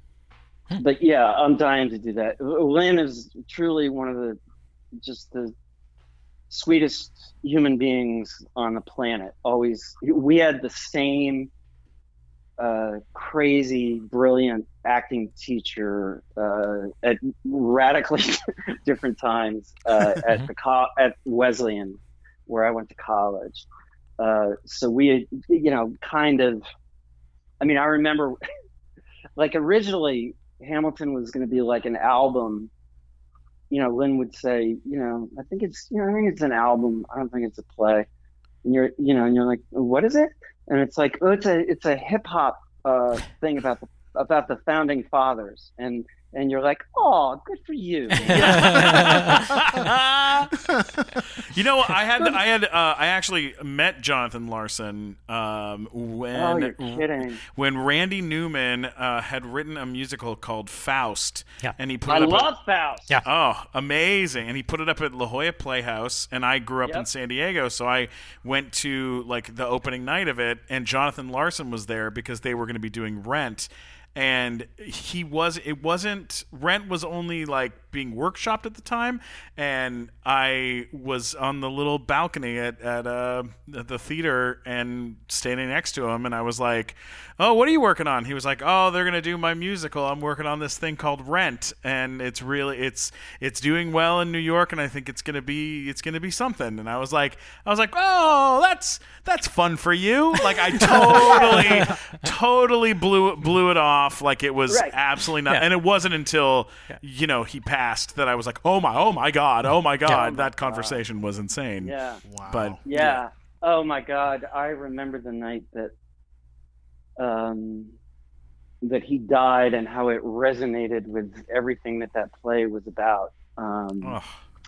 But yeah, I'm dying to do that. Lin is truly one of the just the sweetest human beings on the planet. Always, we had the same uh, crazy, brilliant acting teacher uh, at radically (laughs) different times uh, at the co- at Wesleyan, where I went to college. Uh, so we, you know, kind of. I mean, I remember, (laughs) like originally, Hamilton was going to be like an album. You know, Lin would say, you know, I think it's, you know, I think it's an album. I don't think it's a play. And you're, you know, and you're like, what is it? and it's like oh, it's a it's a hip hop uh, thing about the about the founding fathers, and and you're like, oh, good for you. (laughs) (laughs) you know, I had I had uh, I actually met Jonathan Larson um, when oh, you're kidding. when Randy Newman uh, had written a musical called Faust, Yeah. and he put I it up. love Faust. Yeah. Oh, amazing! And he put it up at La Jolla Playhouse, and I grew up in San Diego, so I went to like the opening night of it, and Jonathan Larson was there because they were going to be doing Rent, and he was. It wasn't Rent was only like being workshopped at the time, and I was on the little balcony at at, uh, at the theater and standing next to him, and I was like, "Oh, what are you working on?" He was like, "Oh, they're gonna do my musical. I'm working on this thing called Rent, and it's really it's it's doing well in New York, and I think it's gonna be it's gonna be something." And I was like, I was like, "Oh, that's that's fun for you." Like I totally (laughs) totally blew blew it off like it was Right. absolutely not, Yeah. and it wasn't until you know he passed that I was like, "Oh my, oh my god, oh my (laughs) god." that conversation was insane. Yeah. Wow. But Yeah. Oh my God. I remember the night that um, that he died and how it resonated with everything that that play was about. Um,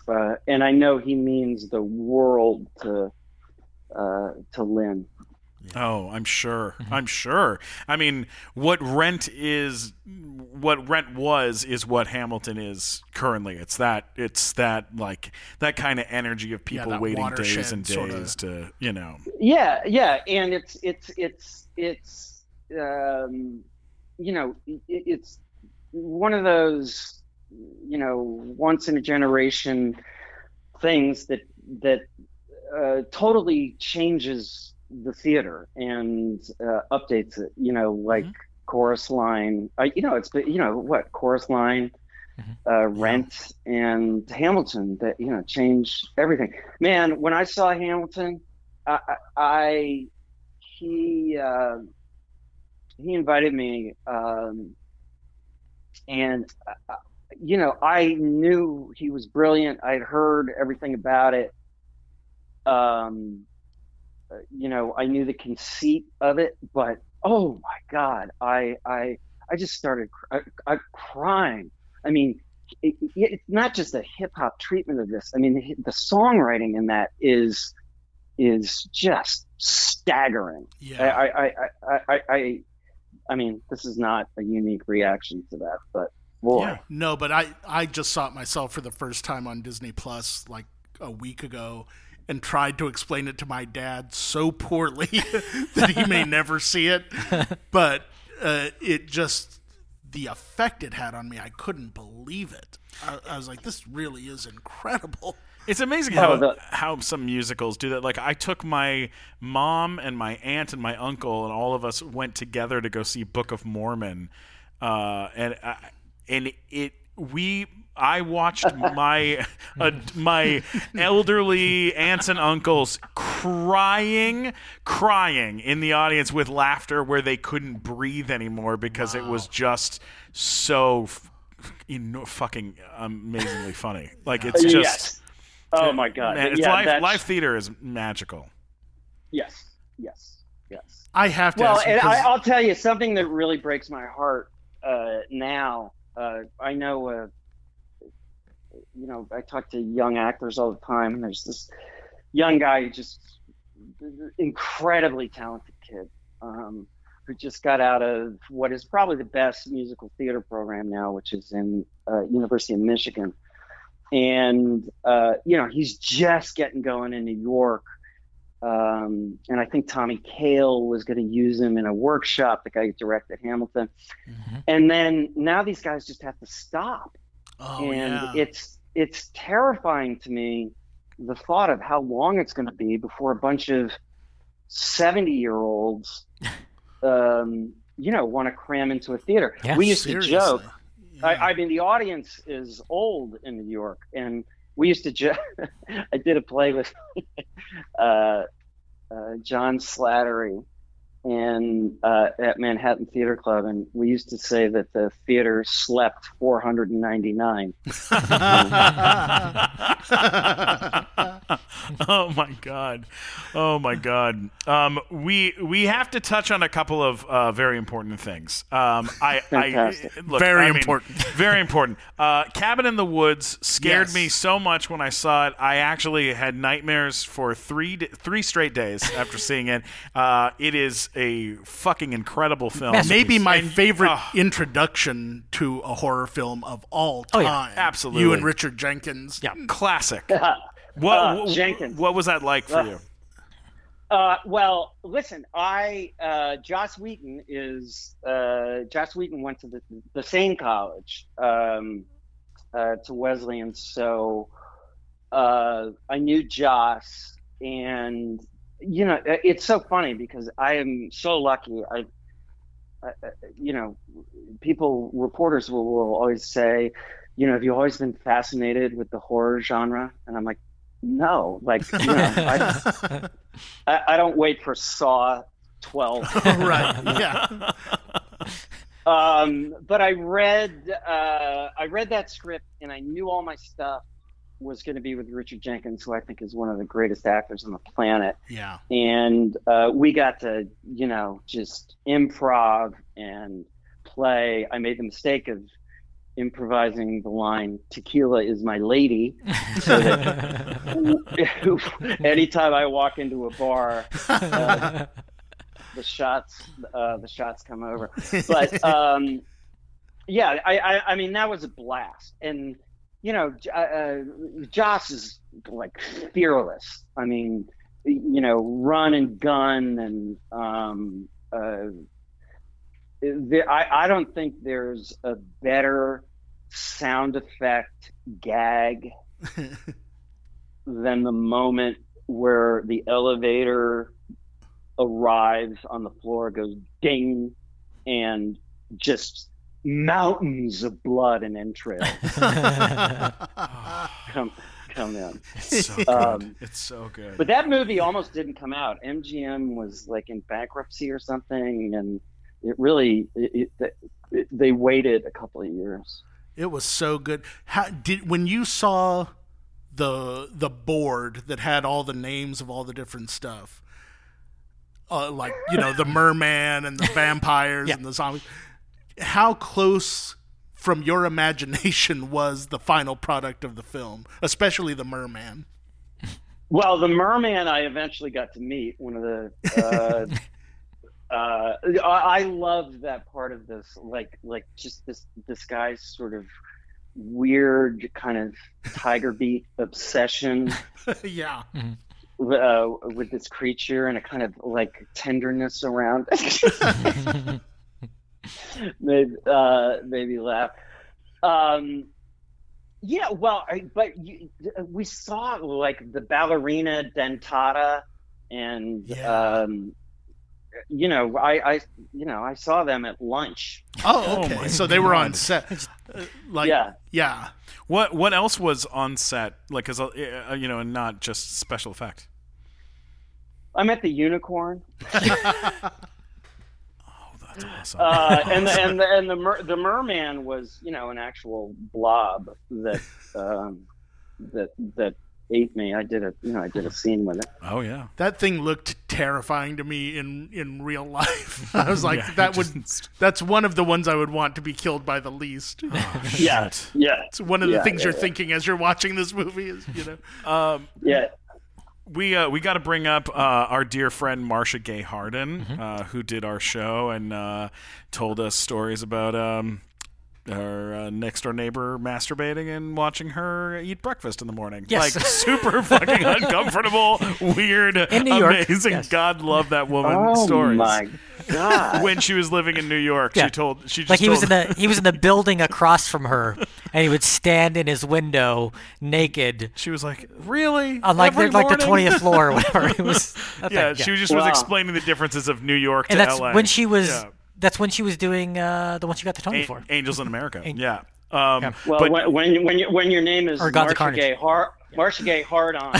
uh, and I know he means the world to uh, to Lin. Oh, I'm sure. I'm sure. I mean, what Rent is, what Rent was, is what Hamilton is currently. It's that. It's that like that kind of energy of people that waiting days and sorta- days to, you know. Yeah, yeah, and it's it's it's it's um, you know it's one of those you know once in a generation things that that uh, totally changes the theater and uh, updates it. You know, like chorus line. Uh, you know, it's you know what chorus line. Uh, Rent and Hamilton that you know change everything. Man, when I saw Hamilton, I, I I- he uh, he invited me, um, and uh, you know I knew he was brilliant. I'd heard everything about it. Um, you know, I knew the conceit of it, but oh my god, I I I just started cr- I, I, crying. I mean, it, it, it's not just a hip hop treatment of this. I mean, the, the songwriting in that is is just staggering. yeah. I, I, I, I, I, I, I mean, this is not a unique reaction to that, but boy, Yeah. No, but I I just saw it myself for the first time on Disney Plus like a week ago and tried to explain it to my dad so poorly (laughs) that he may never see it. But uh, it just the effect it had on me, I couldn't believe it. I, I was like, this really is incredible. It's amazing how Oh, how some musicals do that. Like I took my mom and my aunt and my uncle and all of us went together to go see Book of Mormon, uh, and I, and it we I watched my uh, my elderly aunts and uncles crying, crying in the audience with laughter where they couldn't breathe anymore because it was just so. f- You know, fucking amazingly funny. Like it's just yes. Oh my god, Man, it's yeah, live, that's- live theater is magical. Yes, yes, yes. I have to Well, and 'cause- I, I'll tell you something that really breaks my heart uh, now. Uh, I know, uh, you know, I talk to young actors all the time, and there's this young guy, just incredibly talented kid. um, who just got out of what is probably the best musical theater program now, which is in uh, University of Michigan. And uh, you know, he's just getting going in New York. Um, and I think Tommy Kail was going to use him in a workshop. The guy who directed Hamilton, and then now these guys just have to stop Oh and yeah. it's it's terrifying to me the thought of how long it's going to be before a bunch of 70 year olds (laughs) um, you know want to cram into a theater Yeah, we used Seriously. to joke Yeah. I, I mean the audience is old in new york and we used to joke (laughs) i did a play with (laughs) uh, uh, john slattery and uh, at Manhattan Theater Club, and we used to say that the theater slept 499. (laughs) (laughs) oh my god oh my god um, we we have to touch on a couple of uh, very important things um, I, I look, Very I mean, important. (laughs) very important uh, cabin in the woods scared Yes. me so much when I saw it I actually had nightmares for three three straight days after seeing it uh, it is a fucking incredible film Maybe my And- favorite oh. introduction to a horror film of all Oh, time. yeah. Absolutely. You and Richard Jenkins. Yeah. classic (laughs) what, Uh, what- Jenkins. what was that like for Uh, you Uh, well, listen, I uh, Joss Whedon is uh, Joss Whedon went to the, the same college um, uh, to Wesleyan, so uh, I knew Joss, and you know it's so funny because I am so lucky. I, I I- you know, people reporters will, will always say, you know, have you always been fascinated with the horror genre? And I'm like, no, like you know, I, (laughs) I, I don't wait for Saw 12. (laughs) right. Yeah. (laughs) um, but I read uh, I read that script and I knew all my stuff was going to be with Richard Jenkins, who I think is one of the greatest actors on the planet. Yeah. And uh, we got to, you know, just improv and play. I made the mistake of improvising the line "Tequila is my lady," so that (laughs) anytime I walk into a bar, uh, (laughs) the shots uh, the shots come over. But um, yeah, I, I I mean that was a blast, and you know, J- uh, Joss is like fearless. I mean, you know, run and gun, and um, uh, there, I I don't think there's a better sound effect gag (laughs) than the moment where the elevator arrives on the floor, goes ding, and just mountains of blood and entrails (laughs) come come in. It's so good. Um, it's so good. But that movie almost didn't come out. MGM was like in bankruptcy or something, and it really it, it, it, they waited a couple of years. It was so good. How did when you saw the the board that had all the names of all the different stuff, uh, like you know the merman and the (laughs) vampires Yeah. and the zombies. How close from your imagination (laughs) was the final product of the film, especially the merman? Well, the merman I eventually got to meet. One of the uh, (laughs) uh, I loved that part of this, like like just this this guy's sort of weird kind of tiger (laughs) beat obsession (laughs) yeah, uh, with this creature and a kind of like tenderness around it. (laughs) maybe uh, maybe laugh. Um, yeah, well, I, but you, we saw like the ballerina dentata, and Yeah. um, you know, I, I, you know, I saw them at lunch. Oh, Oh okay. my so they were on set. Uh, like, Yeah. yeah. What what else was on set? Like, as uh, you know, and not just special effect. I met the unicorn, (laughs) Oh, that's awesome. uh, (laughs) and the, and the, and the mer- the merman was, you know, an actual blob that um, that that ate me. I did a, you know, I did a scene with it. oh yeah. That thing looked terrifying to me in in real life. (laughs) I was like, Yeah, that would. just- That's one of the ones I would want to be killed by the least. (laughs) Yeah, yeah. It's one of the things yeah, you're yeah. thinking as you're watching this movie. Is you know, Um, Yeah. we uh, we got to bring up uh, our dear friend Marcia Gay Harden, uh, who did our show and uh, told us stories about um, her uh, next door neighbor masturbating and watching her eat breakfast in the morning. Yes. Like super fucking uncomfortable, weird, In New York, amazing. yes. God love that woman Oh stories. my god! When she was living in New York, Yeah. she told she just Like he was in the he was in the building across from her, and he would stand in his window naked She was like, "Really?" on like Every the, like the twentieth floor or (laughs) whatever. It was a thing, Yeah, she was just was explaining the differences of New York and to that's LA. when she was. Yeah. That's when she was doing uh, the one she got the Tony A- for. Angels in America. (laughs) Ang- yeah. Um, Yeah. well, but when when when, you, when your name is Or Gods of Marcia Gay Hard, Marcia Gay Hard on.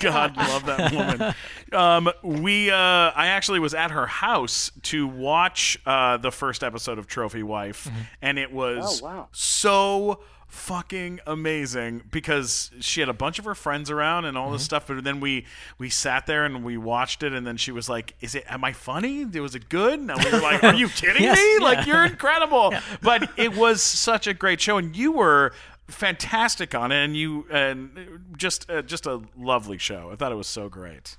God love that woman. Um, we, uh, I actually was at her house to watch uh, the first episode of Trophy Wife, Mm-hmm. and it was Oh, wow. so fucking amazing because she had a bunch of her friends around and all Mm-hmm. this stuff. But then we we sat there and we watched it, and then she was like, "Is it? Am I funny? Was it good?" And we were like, "Are you (laughs) kidding Yes, me? yeah. Like you're incredible!" But it was such a great show, and you were fantastic on it, and you and just uh, just a lovely show. I thought it was so great.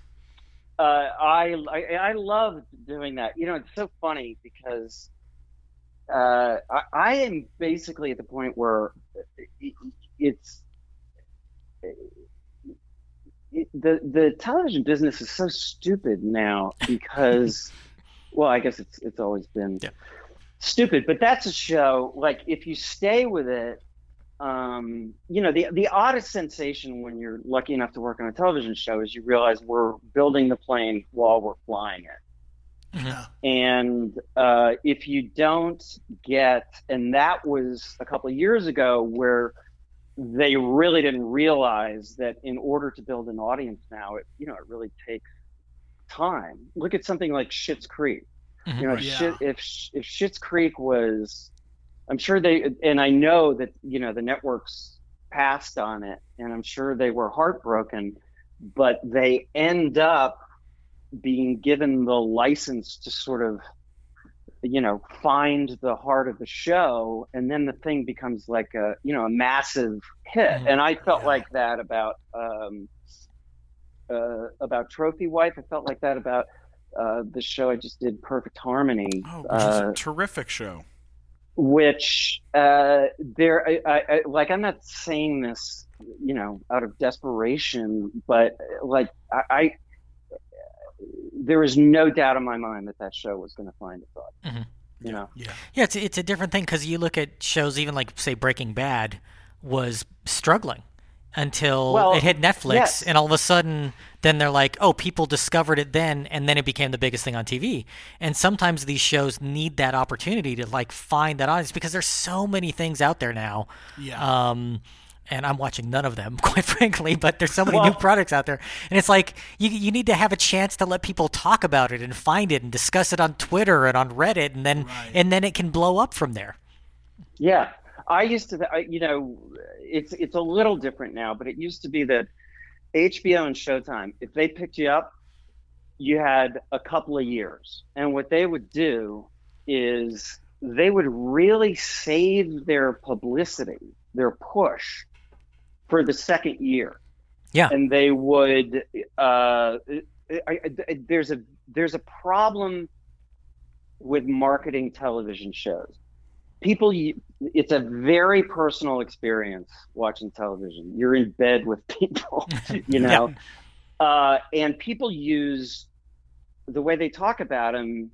uh, I, I I love doing that. You know, it's so funny because uh, I, I am basically at the point where it, it's it, the the television business is so stupid now (laughs) because well, I guess it's it's always been Yeah. stupid, but that's a show like if you stay with it. Um, you know, the the oddest sensation when you're lucky enough to work on a television show is you realize we're building the plane while we're flying it. Yeah. And uh, if you don't get, and that was a couple of years ago where they really didn't realize that in order to build an audience now, it you know it really takes time. Look at something like Schitt's Creek. Mhm. You know, Yeah. Shit, if if Schitt's Creek was, I'm sure they, and I know that you know the networks passed on it, and I'm sure they were heartbroken, but they end up being given the license to sort of you know find the heart of the show and then the thing becomes like a you know a massive hit Mhm. and i felt Yeah. like that about um uh about trophy wife i felt like that about uh the show i just did perfect harmony Oh, which is uh, a terrific show. which uh, there, I, I, I, like, I'm not saying this, you know, out of desperation, but like, I, I there is no doubt in my mind that that show was going to find its audience. Mhm. You know, Yeah. Yeah, it's it's a different thing because you look at shows even like say Breaking Bad was struggling until Well, it hit Netflix, yes. and all of a sudden, then they're like, oh, people discovered it then, and then it became the biggest thing on TV. And sometimes these shows need that opportunity to like find that audience because there's so many things out there now. Yeah. Um, and I'm watching none of them, (laughs) quite frankly. But there's so many new products out there, and it's like you you need to have a chance to let people talk about it and find it and discuss it on Twitter and on Reddit, and then Right. and then it can blow up from there. yeah. I used to, I, you know, it's it's a little different now, but it used to be that HBO and Showtime, if they picked you up, you had a couple of years, and what they would do is they would really save their publicity, their push, for the second year. Yeah. and they would. Uh, I, I, there's a there's a problem with marketing television shows. People, it's a very personal experience watching television. You're in bed with people, (laughs) you know, uh, and people use the way they talk about them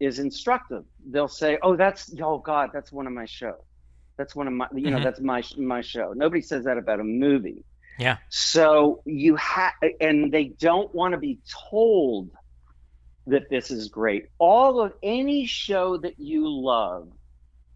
is instructive. They'll say, "Oh, that's oh God, that's one of my shows. That's one of my you know Mhm. that's my my show." Nobody says that about a movie. Yeah. So you have, and they don't want to be told that this is great. All of any show that you love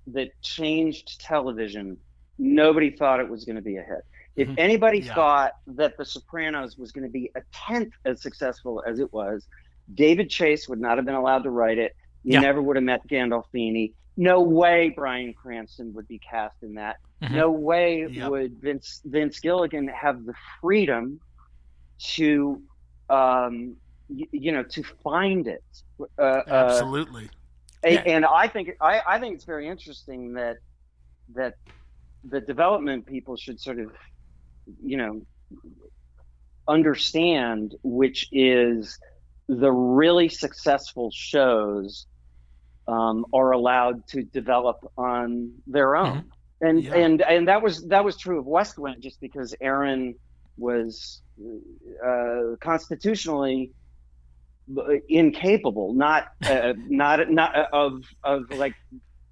that changed television, nobody thought it was going to be a hit. If Mhm. anybody Yeah. thought that The Sopranos was going to be a tenth as successful as it was, David Chase would not have been allowed to write it. You Yeah. never would have met Gandolfini. No way Bryan Cranston would be cast in that. Mhm. No way Yep. would Vince Vince Gilligan have the freedom to, um, y- you know, to find it. Uh, uh, Absolutely. a- Yeah. and I think I, I think it's very interesting that that the development people should sort of, you know, understand, which is the really successful shows um, are allowed to develop on their own. And Yeah. and and that was that was true of West Wing, just because Aaron was uh, constitutionally incapable, not uh, (laughs) not not of of like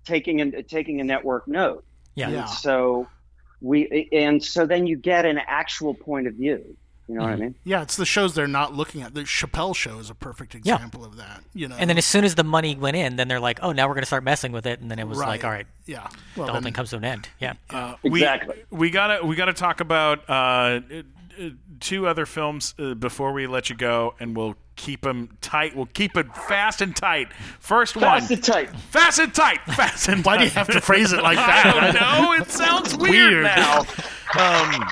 taking a taking a network note. Yeah. Yeah. So we and so then you get an actual point of view. You know what I mean? Yeah, it's the shows they're not looking at. The Chappelle show is a perfect Yeah. example of that. You know, And then as soon as the money went in, then they're like, "Oh, now we're going to start messing with it," and then it was like, "All right, yeah, the well, whole thing comes to an end." Yeah. Uh, Exactly. We, we gotta we gotta talk about uh, uh, two other films uh, before we let you go, and we'll keep them tight. We'll keep it fast and tight. First Fast one, Fast and tight. fast and tight, fast and. Why do you have to phrase it like (laughs) that? I don't know. It sounds weird, Weird. now. Um,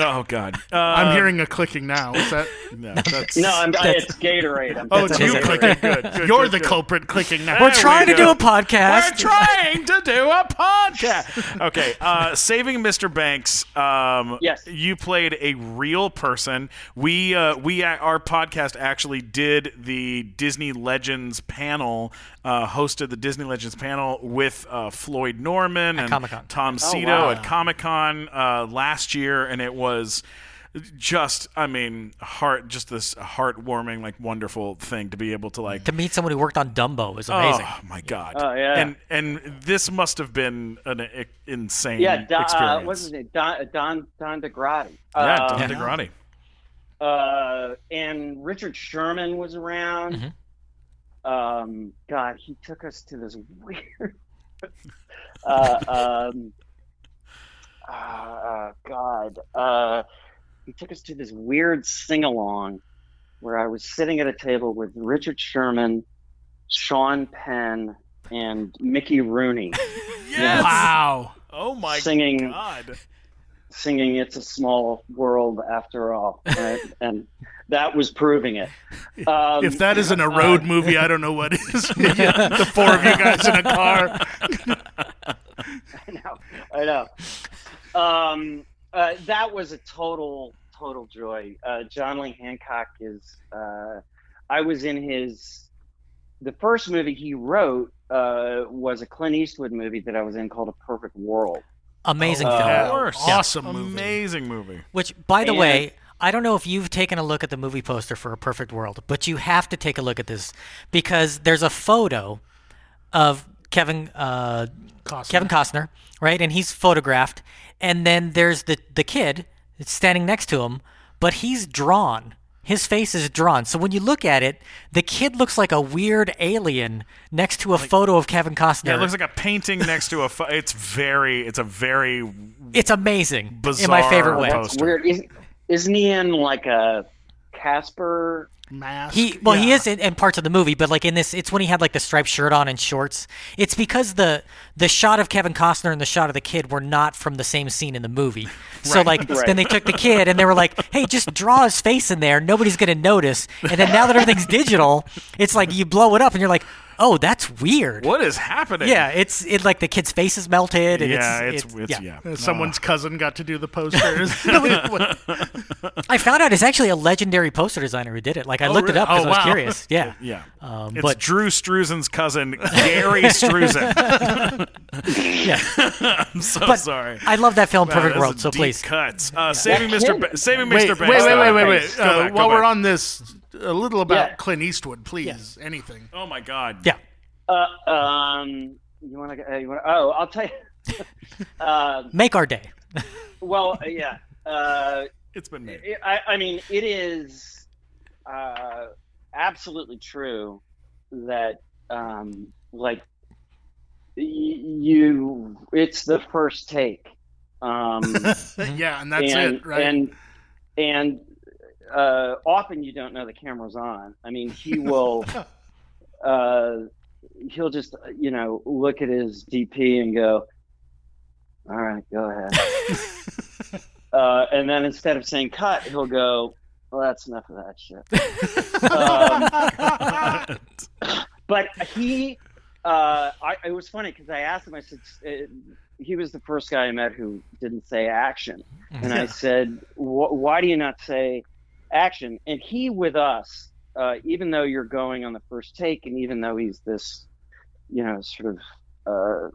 oh God. Uh, I'm hearing a clicking now. Is that? No, that's, No, I'm, I, it's Gatorade. I'm Oh, it's you Gatorade. clicking. (laughs) good. good You're good, the good. culprit clicking now. We're There trying we to do a podcast. We're trying to do a podcast. (laughs) Okay, uh, saving Mr. Banks. Um, Yes. you played a real person. We uh, we uh, our podcast actually did the Disney Legends panel. Uh, hosted the Disney Legends panel with uh, Floyd Norman and Comic-Con. Tom Sito wow. at Comic Con uh, last year, and it was just I mean heart just this heartwarming like wonderful thing to be able to like To meet someone who worked on Dumbo was amazing. Oh my god! Oh, yeah. And and this must have been an insane Yeah, Don, uh, experience. what's his name? Don Don Don DaGradi. yeah, Don DaGradi. uh, and Richard Sherman was around. Mhm. Um, God, he took us to this weird. (laughs) uh, um, uh, uh, God, uh, he took us to this weird sing along where I was sitting at a table with Richard Sherman, Sean Penn, and Mickey Rooney (laughs) Yes. Wow. Oh my singing god! Singing "It's a Small World After All," right? (laughs) and that was proving it. Um, If that isn't a road movie, I don't know what is. (laughs) the four of you guys in a car. (laughs) I know, I know. Um, uh, that was a total, total joy. Uh, John Lee Hancock is. Uh, I was in his. The first movie he wrote uh, was a Clint Eastwood movie that I was in called A Perfect World. Amazing Uh, film. Of course. Awesome movie. Amazing movie. Which, by the And- way, I don't know if you've taken a look at the movie poster for A Perfect World, but you have to take a look at this because there's a photo of Kevin uh, Costner. Kevin Costner, right? And he's photographed, and then there's the the kid standing next to him, but he's drawn. His face is drawn. So when you look at it, the kid looks like a weird alien next to a photo of Kevin Costner. Yeah, it looks like a painting next to a. Pho- it's very. It's a very. it's amazing in my favorite way. poster. That's weird. Isn't, isn't he in like a Casper? Mask. He well, he is in, in parts of the movie, but like in this, it's when he had like the striped shirt on and shorts. It's because the the shot of Kevin Costner and the shot of the kid were not from the same scene in the movie. So like Right. then they took the kid and they were like, "Hey, just draw his face in there. Nobody's gonna notice." And then now that everything's digital, it's like you blow it up and you're like, "Oh, that's weird." What is happening? Yeah, it's it like the kid's face is melted. And Yeah, it's, it's it's, yeah. Uh, Someone's cousin got to do the posters. (laughs) I found out it's actually a legendary poster designer who did it. Like I looked it really? up because Oh, I was wow. curious. Yeah. (laughs) Yeah. Um, It's but Drew Struzan's cousin, Gary Struzan. (laughs) yeah. I'm so But sorry. I love that film, Wow, Perfect that's World. So deep please, cuts. Uh, saving Mr. Ba- saving wait, Mr. wait, Banks. wait, wait, though. wait, wait. Go Uh, back, while we're on this, a little about Yeah. Clint Eastwood, please. Anything. Oh my God. yeah. Uh, um, you want to? Uh, you want? Oh, I'll tell you. uh, (laughs) Make our day. (laughs) well, yeah. Uh, It's been made. it, I, I mean, it is uh, absolutely true that, um, like, y- you, it's the first take. Um, (laughs) yeah, and that's and, it, right? And and uh, often you don't know the camera's on. I mean, he will. (laughs) uh, he'll just you know look at his DP and go, "All right, go ahead." (laughs) uh, and then instead of saying "cut," he'll go, "Well, that's enough of that shit." um, (laughs) but he, uh, I, it was funny because I asked him. I said, uh, he was the first guy I met who didn't say action, and I said, "Wh- "Why do you not say action. And he with us, uh, even though you're going on the first take, and even though he's this, you know, sort of uh,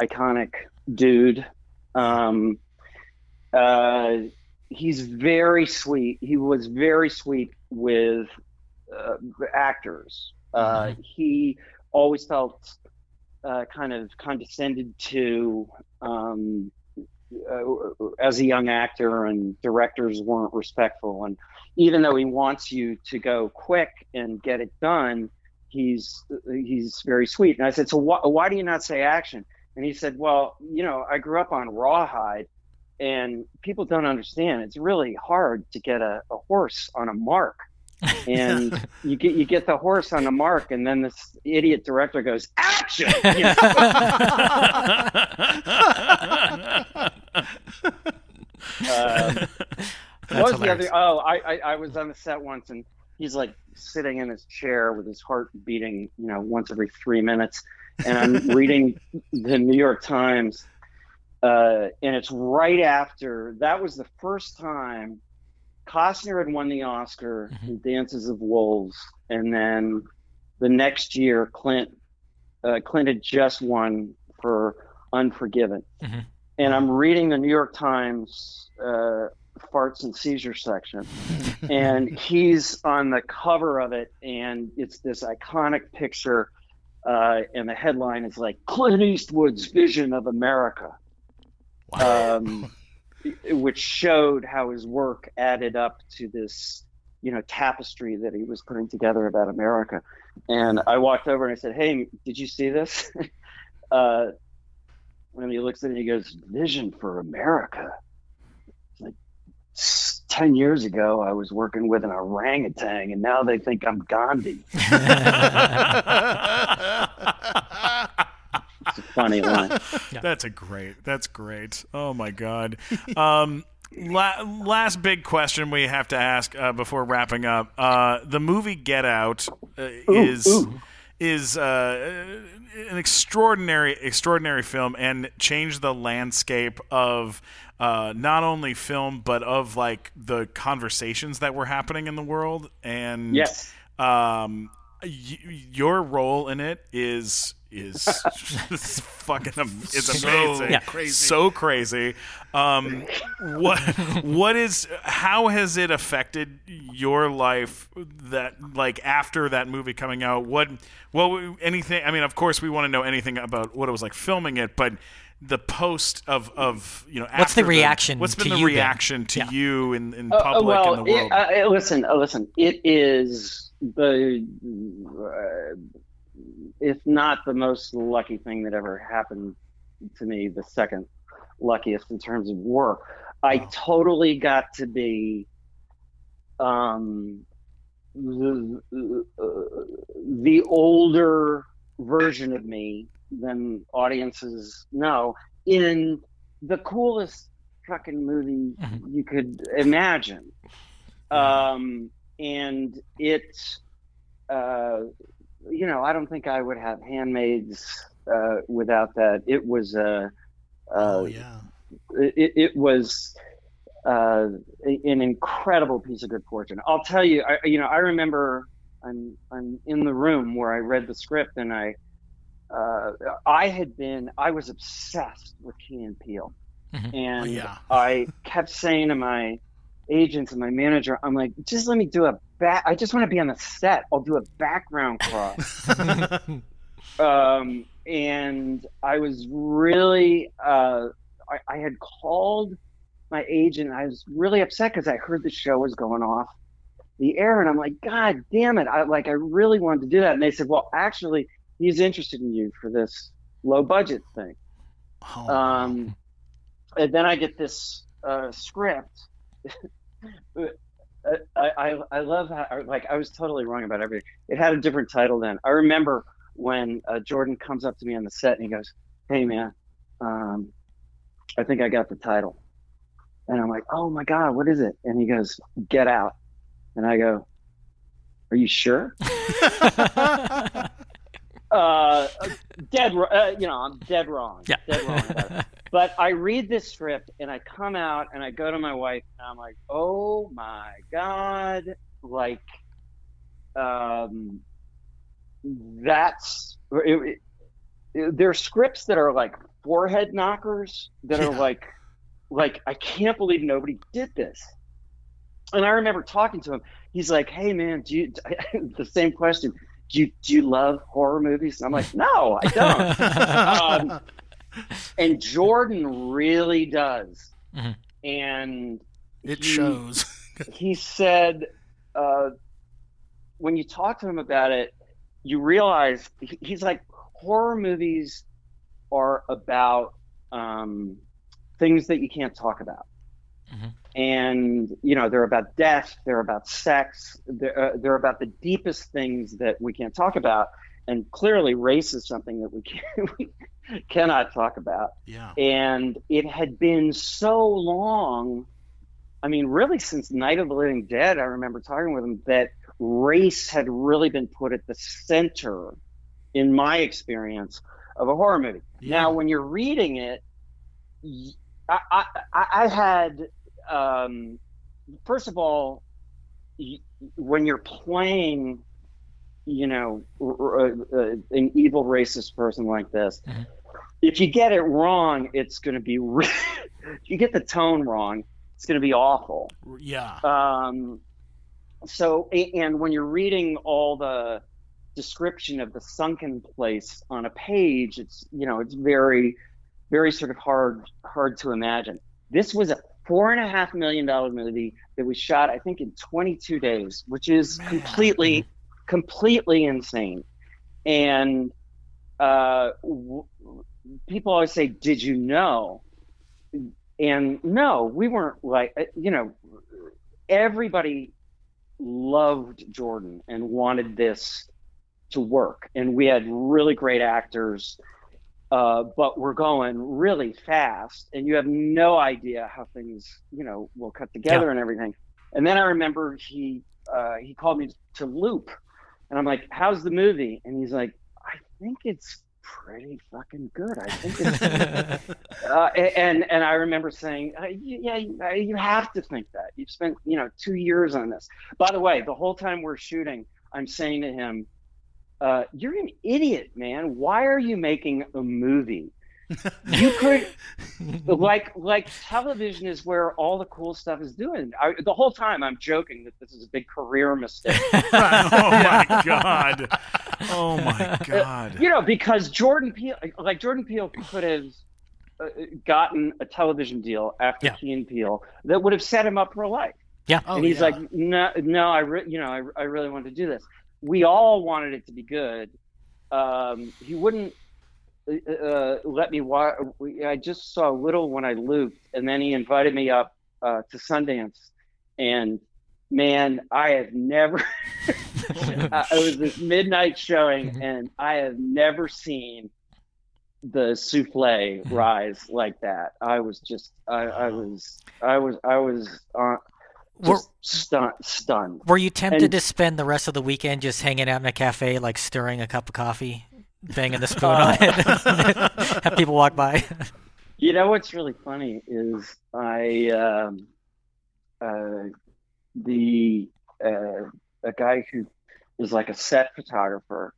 iconic dude, um, uh, he's very sweet. He was very sweet with uh, actors. Uh, He always felt uh, kind of condescended to um, uh, as a young actor, and directors weren't respectful. And even though he wants you to go quick and get it done, he's he's very sweet. And I said, so why, why do you not say action? And he said, well, you know, I grew up on rawhide, and people don't understand. It's really hard to get a, a horse on a mark. (laughs) and you get you get the horse on the mark, and then this idiot director goes action. (laughs) You know? Uh, (laughs) what was the other? Oh, I, I I was on the set once, and he's like sitting in his chair with his heart beating, you know, once every three minutes, and I'm (laughs) reading the New York Times, uh, and it's right after that was the first time Costner had won the Oscar in Dances of Wolves, and then the next year Clint uh, Clint had just won for Unforgiven, Mhm. and I'm reading the New York Times uh, farts and seizure section, and he's on the cover of it, and it's this iconic picture, uh, and the headline is like Clint Eastwood's vision of America um, which showed how his work added up to this, you know, tapestry that he was putting together about America. And I walked over and I said, "Hey, did you see this?" (laughs) uh, when he looks at it, and he goes, "Vision for America." It's like "S- ten years ago, I was working with an orangutan, and now they think I'm Gandhi. (laughs) It's a funny line. That's a great. That's great. Oh my god. Um, la- last big question we have to ask uh, before wrapping up. Uh, the movie Get Out uh, is is uh, an extraordinary extraordinary film and changed the landscape of. Uh, not only film, but of like the conversations that were happening in the world, and Yes. um, y- your role in it is is it's (laughs) fucking am- it's So amazing, Yeah. crazy. so crazy. Um, what what is how has it affected your life that like after that movie coming out? What what anything? I mean, of course, we want to know anything about what it was like filming it, but. The post of, of you know What's the after reaction what's been to the you been? reaction to Yeah. you in, in Uh, uh, public well, in the world? It, uh, uh, listen, uh, listen. It is the, uh, if not the most lucky thing that ever happened to me, the second luckiest in terms of work. I totally got to be, um, the, uh, the older version of me than audiences know in the coolest fucking movie Mhm. you could imagine. Um, and it, uh, you know, I don't think I would have handmaids uh, without that. It was a, uh, oh yeah. it, it was uh, an incredible piece of good fortune. I'll tell you, I, you know, I remember I'm I'm in the room where I read the script and I uh, I had been I was obsessed with Key and Peele, Mhm. and Oh, yeah. I kept saying to my agents and my manager, I'm like, just let me do a back. I just want to be on the set. I'll do a background cross (laughs) um, and I was really, uh, I, I had called my agent. I was really upset because I heard the show was going off the air, and I'm like, God damn it! I like, I really wanted to do that, and they said, Well, actually, he's interested in you for this low budget thing. Oh, Um, and then I get this uh, script. (laughs) I, I I love how like I was totally wrong about everything. It had a different title then. I remember when uh, Jordan comes up to me on the set and he goes, "Hey man, um, I think I got the title," and I'm like, "Oh my god, what is it?" And he goes, "Get Out," and I go, "Are you sure?" (laughs) uh, dead. Uh, you know, I'm dead wrong. Yeah. Dead wrong (laughs) but I read this script and I come out and I go to my wife and I'm like, oh my god, like, um, that's it, it, there are scripts that are like forehead knockers that are Yeah. like, like I can't believe nobody did this. And I remember talking to him. He's like, "Hey man, do you?" (laughs) the same question. Do you do you love horror movies? And I'm like, "No, I don't." (laughs) um, and Jordan really does. Mhm. And it he- shows. (laughs) He said, uh, when you talk to him about it, you realize he's like, horror movies are about um, things that you can't talk about. Mhm. And you know they're about death, they're about sex, they're, uh, they're about the deepest things that we can't talk about. And clearly, race is something that we, (laughs) can, we cannot talk about yeah. and it had been so long i mean really since night of the living dead i remember talking with him that race had really been put at the center in my experience of a horror movie Yeah. now when you're reading it y- i, I, I- I had um, first of all y- when you're playing you know r- r- uh, an evil racist person like this Mhm. if you get it wrong it's going to be (laughs) re- if you get the tone wrong it's going to be awful Yeah. um, so and when you're reading all the description of the sunken place on a page it's you know it's very very sort of hard hard to imagine this was a four and a half million dollar movie that was shot i think in 22 days which is Man. completely completely insane. And uh, w- people always say did you know? And no we weren't like uh, you know everybody loved jordan and wanted this to work. And we had really great actors uh, but we're going really fast and you have no idea how things you know will cut together and everything. And then i remember he uh, he called me to loop and i'm like how's the movie? And he's like i think it's pretty fucking good. I think it's (laughs) uh, and and I remember saying, uh, yeah, you have to think that. You've spent you know two years on this. By the way, the whole time we're shooting, I'm saying to him, uh, "You're an idiot, man. Why are you making a movie? You could (laughs) like like television is where all the cool stuff is doing. I, the whole time I'm joking that this is a big career mistake. (laughs) oh my god. Oh my god. you know, because Jordan Peele, like Jordan Peele, could have uh, gotten a television deal after Yeah. Key and Peele that would have set him up for life. yeah. Oh, and he's yeah. like, no, no, I, re- you know, I, I really want to do this. We all wanted it to be good. Um, he wouldn't uh, uh, let me watch. I just saw a little when I looped, and then he invited me up uh, to Sundance, and man, I have never. (laughs) uh, it was this midnight showing, and I have never seen the souffle rise like that. I was just, I, I was, I was, I was uh, Were, stunned. Stunned. were you tempted and- to spend the rest of the weekend just hanging out in a cafe, like stirring a cup of coffee, banging the spoon Uh, on it, (laughs) have people walk by? You know what's really funny is I um, uh, the uh, a guy who is like a set photographer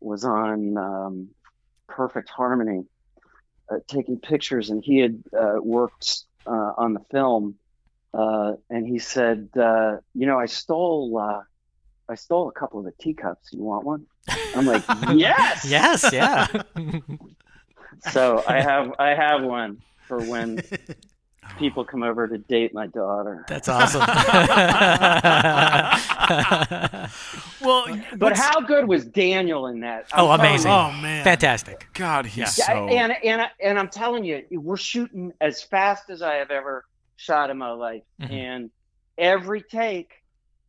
was on um, Perfect Harmony uh, taking pictures, and he had uh, worked uh, on the film, uh, and he said, uh, "You know, I stole." Uh, I stole a couple of the teacups. You want one? I'm like, (laughs) yes. yes, yeah. (laughs) So I have I have one for when people come over to date my daughter. That's awesome. (laughs) Well, But what's- how good was Daniel in that? I'm Oh, amazing. you. Oh man. Fantastic. God, he's Yeah. so. and and and I'm telling you, we're shooting as fast as I have ever shot in my life, Mhm. and every take,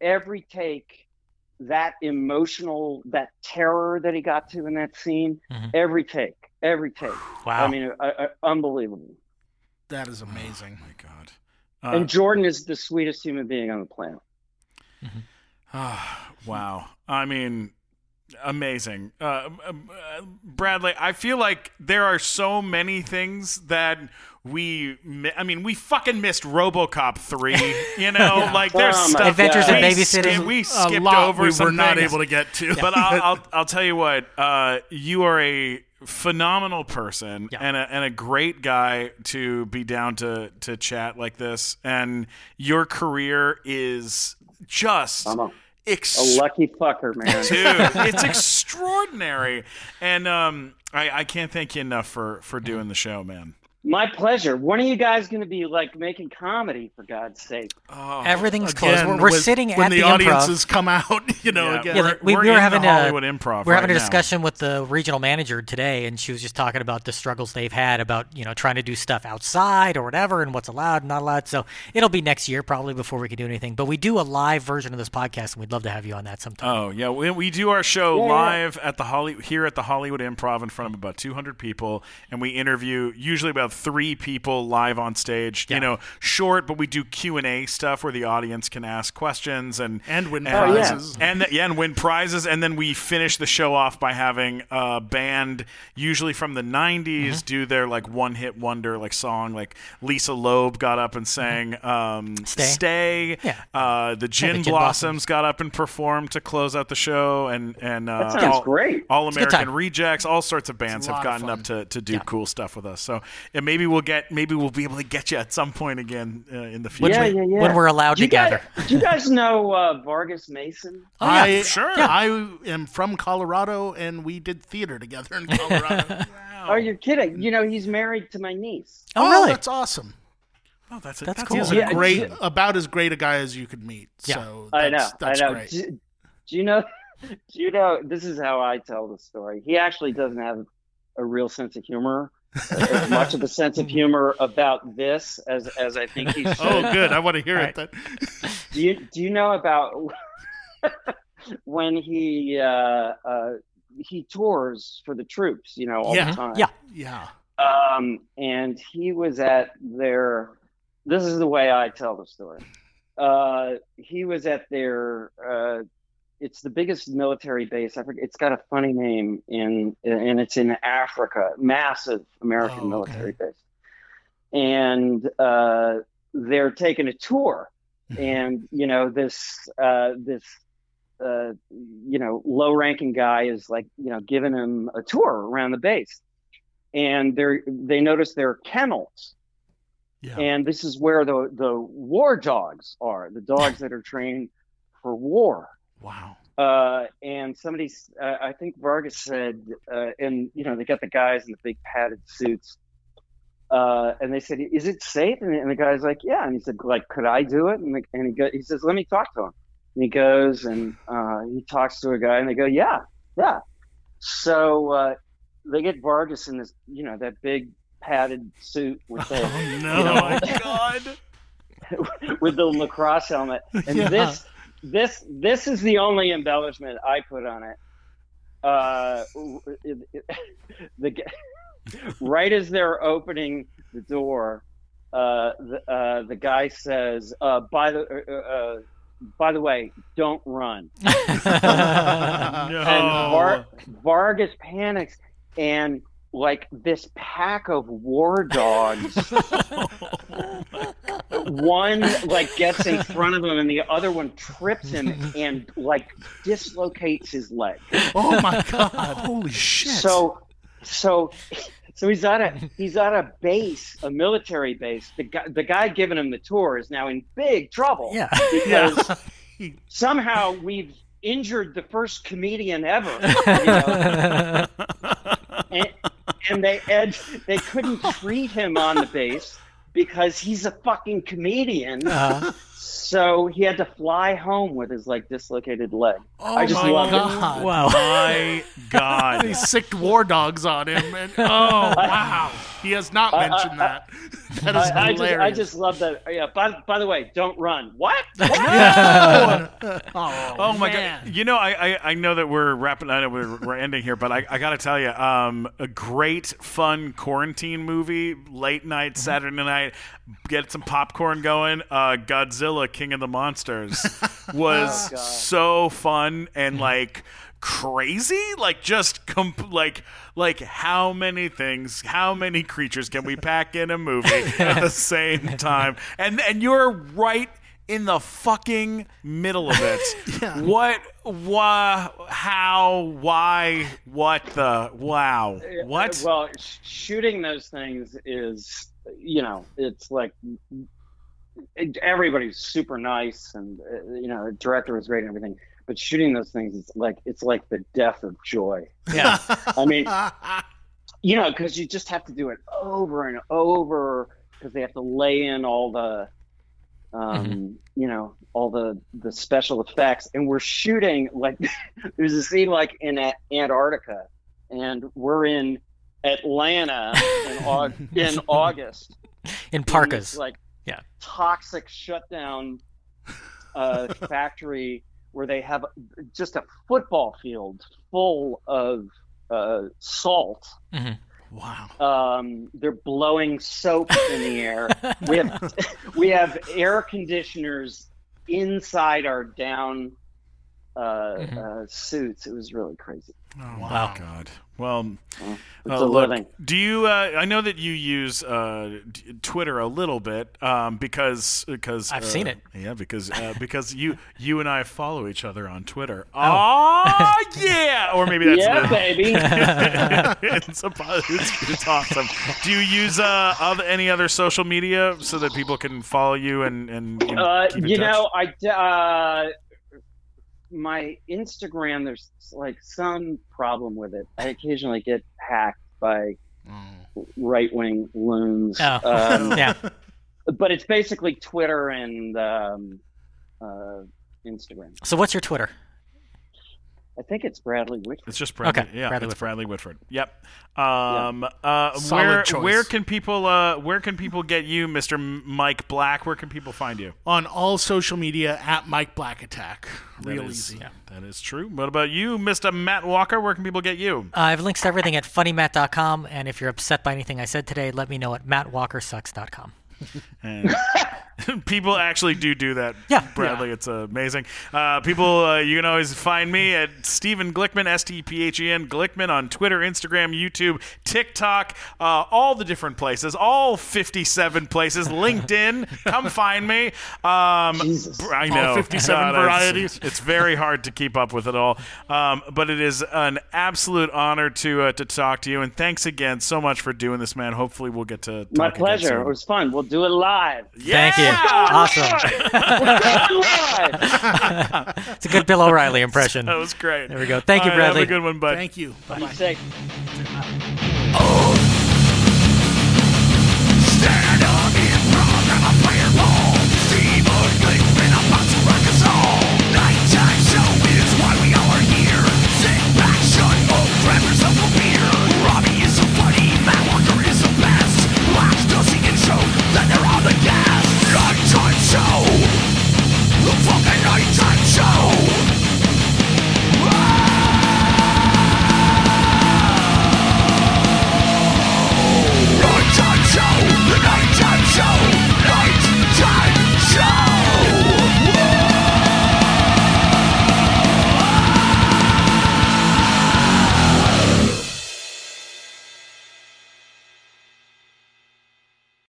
every take, that emotional, that terror that he got to in that scene, Mhm. every take, every take. Wow. I mean, uh, uh, unbelievable. That is amazing. Oh my god. Uh, and Jordan is the sweetest human being on the planet. Ah, wow. I mean, Amazing. Uh, um, uh, Bradley, I feel like there are so many things that we, mi- I mean, we fucking missed Robocop 3, (laughs) you know? Like, there's Oh stuff. Adventures in we Babysitting. skip- we skipped lot over we were not things. able to get to. But I'll, I'll, (laughs) I'll tell you what, uh, you are a phenomenal person Yeah. and, a, and a great guy to be down to, to chat like this. And your career is just I'm a- A lucky fucker, man. (laughs) dude. It's extraordinary, and um, I, I can't thank you enough for for doing the show, man. My pleasure. When are you guys going to be like making comedy? For God's sake. Oh, Everything's closed. We're, we're with- sitting when at the, the, improv. audiences come out, (laughs) you know, Yeah, again. Yeah, we're, we- we're we were in having the a- Hollywood Improv. We're right having a now. discussion with the regional manager today, and she was just talking about the struggles they've had about you know trying to do stuff outside or whatever, and what's allowed and not allowed. So it'll be next year probably before we can do anything. But we do a live version of this podcast, and we'd love to have you on that sometime. Oh yeah, we, we do our show Yeah, yeah. live at the Holly here at the Hollywood Improv in front of about 200 people, and we interview usually about three people live on stage. Yeah. You know, short, but we do Q and A stuff where the audience can ask questions and And win Oh, yeah. prizes. (laughs) and yeah, and win prizes, and then we finish the show off by having a band, usually from the '90s, Mm-hmm. do their like one-hit wonder like song. Like Lisa Loeb got up and sang um, Mm-hmm. Stay. "Stay." Yeah. Uh, the Gin, Gin Blossoms got up and performed to close out the show, and and uh, That sounds all, great. All American time. Rejects, all sorts of bands have lot of gotten up to, to do Yeah. cool stuff with us. So and maybe we'll get maybe we'll be able to get you at some point again uh, in the future. yeah, yeah, yeah. when we're allowed do you to gather. Guys, do you guys know uh, Vargas Mason? Oh, yeah. I, sure. I am from Colorado, and we did theater together in Colorado. (laughs) Oh, you're kidding. You know, he's married to my niece. Oh, really? That's awesome. Oh, that's That's that's cool. He's a Yeah, great, yeah. about as great a guy as you could meet. Yeah. So I know. that's, that's I know. great. Do, do you know? (laughs) Do you know? This is how I tell the story. He actually doesn't have a real sense of humor, as much of a sense of (laughs) humor about this as as I think he should. Oh, good. I want to hear All it. Then. (laughs) Do you do you know about (laughs) when he uh, uh, he tours for the troops? You know, all Yeah. the time. Yeah. Yeah. Um, and he was at their. This is the way I tell the story. Uh, he was at their. It's the biggest military base. I forget. It's got a funny name in, and it's in Africa. Massive American Oh, okay. military base, and uh, they're taking a tour, and you know this uh, this uh, you know low ranking guy is like you know giving him a tour around the base and they they notice there are kennels Yeah. and this is where the the war dogs are the dogs that are trained for war Wow. uh, and somebody uh, i think vargas said uh, and you know they got the guys in the big padded suits uh, and they said is it safe and, and the guy's like yeah and he said like could i do it and, the, and he, go, he says let me talk to him and he goes and uh, he talks to a guy and they go yeah yeah so uh, they get vargas in this you know that big padded suit with the (laughs) Oh, no. you know, Oh my god. (laughs) with the lacrosse helmet. And (laughs) Yeah. this this this is the only embellishment I put on it. Uh, it, (laughs) it- the g- right as they're opening the door, uh, the uh, the guy says, uh, "By the uh, uh, by the way, don't run." (laughs) No. And Var- Vargas panics, and like this pack of war dogs (laughs) one like gets in (laughs) front of him and the other one trips him (laughs) and like dislocates his leg Oh my God! (laughs) Holy shit! so so so he's at a he's at a base a military base the guy the guy giving him the tour is now in big trouble yeah. because yeah. somehow we've injured the first comedian ever you know? and, and they and they couldn't treat him on the base because he's a fucking comedian. Uh, So he had to fly home with his like dislocated leg. Oh I just my love it. God! wow. my (laughs) god. He sicked war dogs on him, and oh (laughs) wow, he has not I- I- mentioned that. (laughs) That is I, I just hilarious. I just love that. Yeah. By, by the way, don't run. What? oh, Oh my god! You know, I, I I know that we're wrapping. I know we're, we're ending here, but I, I got to tell you, um, a great fun quarantine movie, late night Saturday night, get some popcorn going. Uh, Godzilla, King of the Monsters, (laughs) oh, was Oh, so fun and like crazy? Like just comp- like like how many things, how many creatures can we pack in a movie (laughs) at the same time? And and you're right in the fucking middle of it. (laughs) What why how why what the wow. Uh, what? Well, sh- shooting those things is, you know, it's like it, everybody's super nice, and uh, you know, the director was great and everything. But shooting those things is like it's like the death of joy. Yeah. I mean, (laughs) you know, because you just have to do it over and over because they have to lay in all the, um, you know, all the the special effects, and we're shooting like (laughs) there's a scene like in A- Antarctica, and we're in Atlanta in, Au- (laughs) in August. In in parkas. like Yeah. toxic shutdown uh, (laughs) factory where they have just a football field full of uh, salt. Wow. Um, they're blowing soap in the air. (laughs) We have (laughs) we have air conditioners inside our down uh, uh, suits. It was really crazy. Oh Wow. my god. Well, It's uh, look, living. do you? Uh, I know that you use uh, Twitter a little bit um, because because I've uh, seen it. Yeah, because uh, because you you and I follow each other on Twitter. Oh. Oh (laughs) yeah, or maybe that's Yeah, the- baby. (laughs) (laughs) it's, a, it's, it's awesome. Do you use uh, other, any other social media so that people can follow you and and you know, Uh, keep in you touch? know, I d- uh, my Instagram. There's like some problem with it. I occasionally get hacked by right wing loons. Oh. Um, (laughs) yeah. but it's basically Twitter and um, uh, Instagram. So what's your Twitter? I think it's Bradley Whitford. It's just Bradley. Okay, yeah, Bradley it's Whitford. Bradley Whitford. Yep. Um, uh, Solid where choice. where can people uh, where can people get you, Mister Mike Black? Where can people find you? On all social media at Mike Black Attack. Real That is- easy. That is true. What about you, Mister Matt Walker? Where can people get you? Uh, I have links to everything at funnymat.com, and if you're upset by anything I said today, let me know at mattwalkersucks.com. (laughs) And (laughs) people actually do do that. Yeah. Bradley, it's amazing. Uh, people, uh, you can always find me at Stephen Glickman, S T P H E N Glickman on Twitter, Instagram, YouTube, TikTok, uh, all the different places, all 57 places. (laughs) LinkedIn, come find me. Um, Jesus. I All know 57 it's- varieties. (laughs) It's, very hard to keep up with it all, um, but it is an absolute honor to uh, to talk to you. And thanks again so much for doing this, man. Hopefully, we'll get to My talk again pleasure. soon. It was fun. We'll do it live. Thank you. Awesome. (laughs) it's a good Bill O'Reilly impression. That was great. There we go. Thank you, Bradley. have a good one, bud. Thank you. Bye. Be. Oh.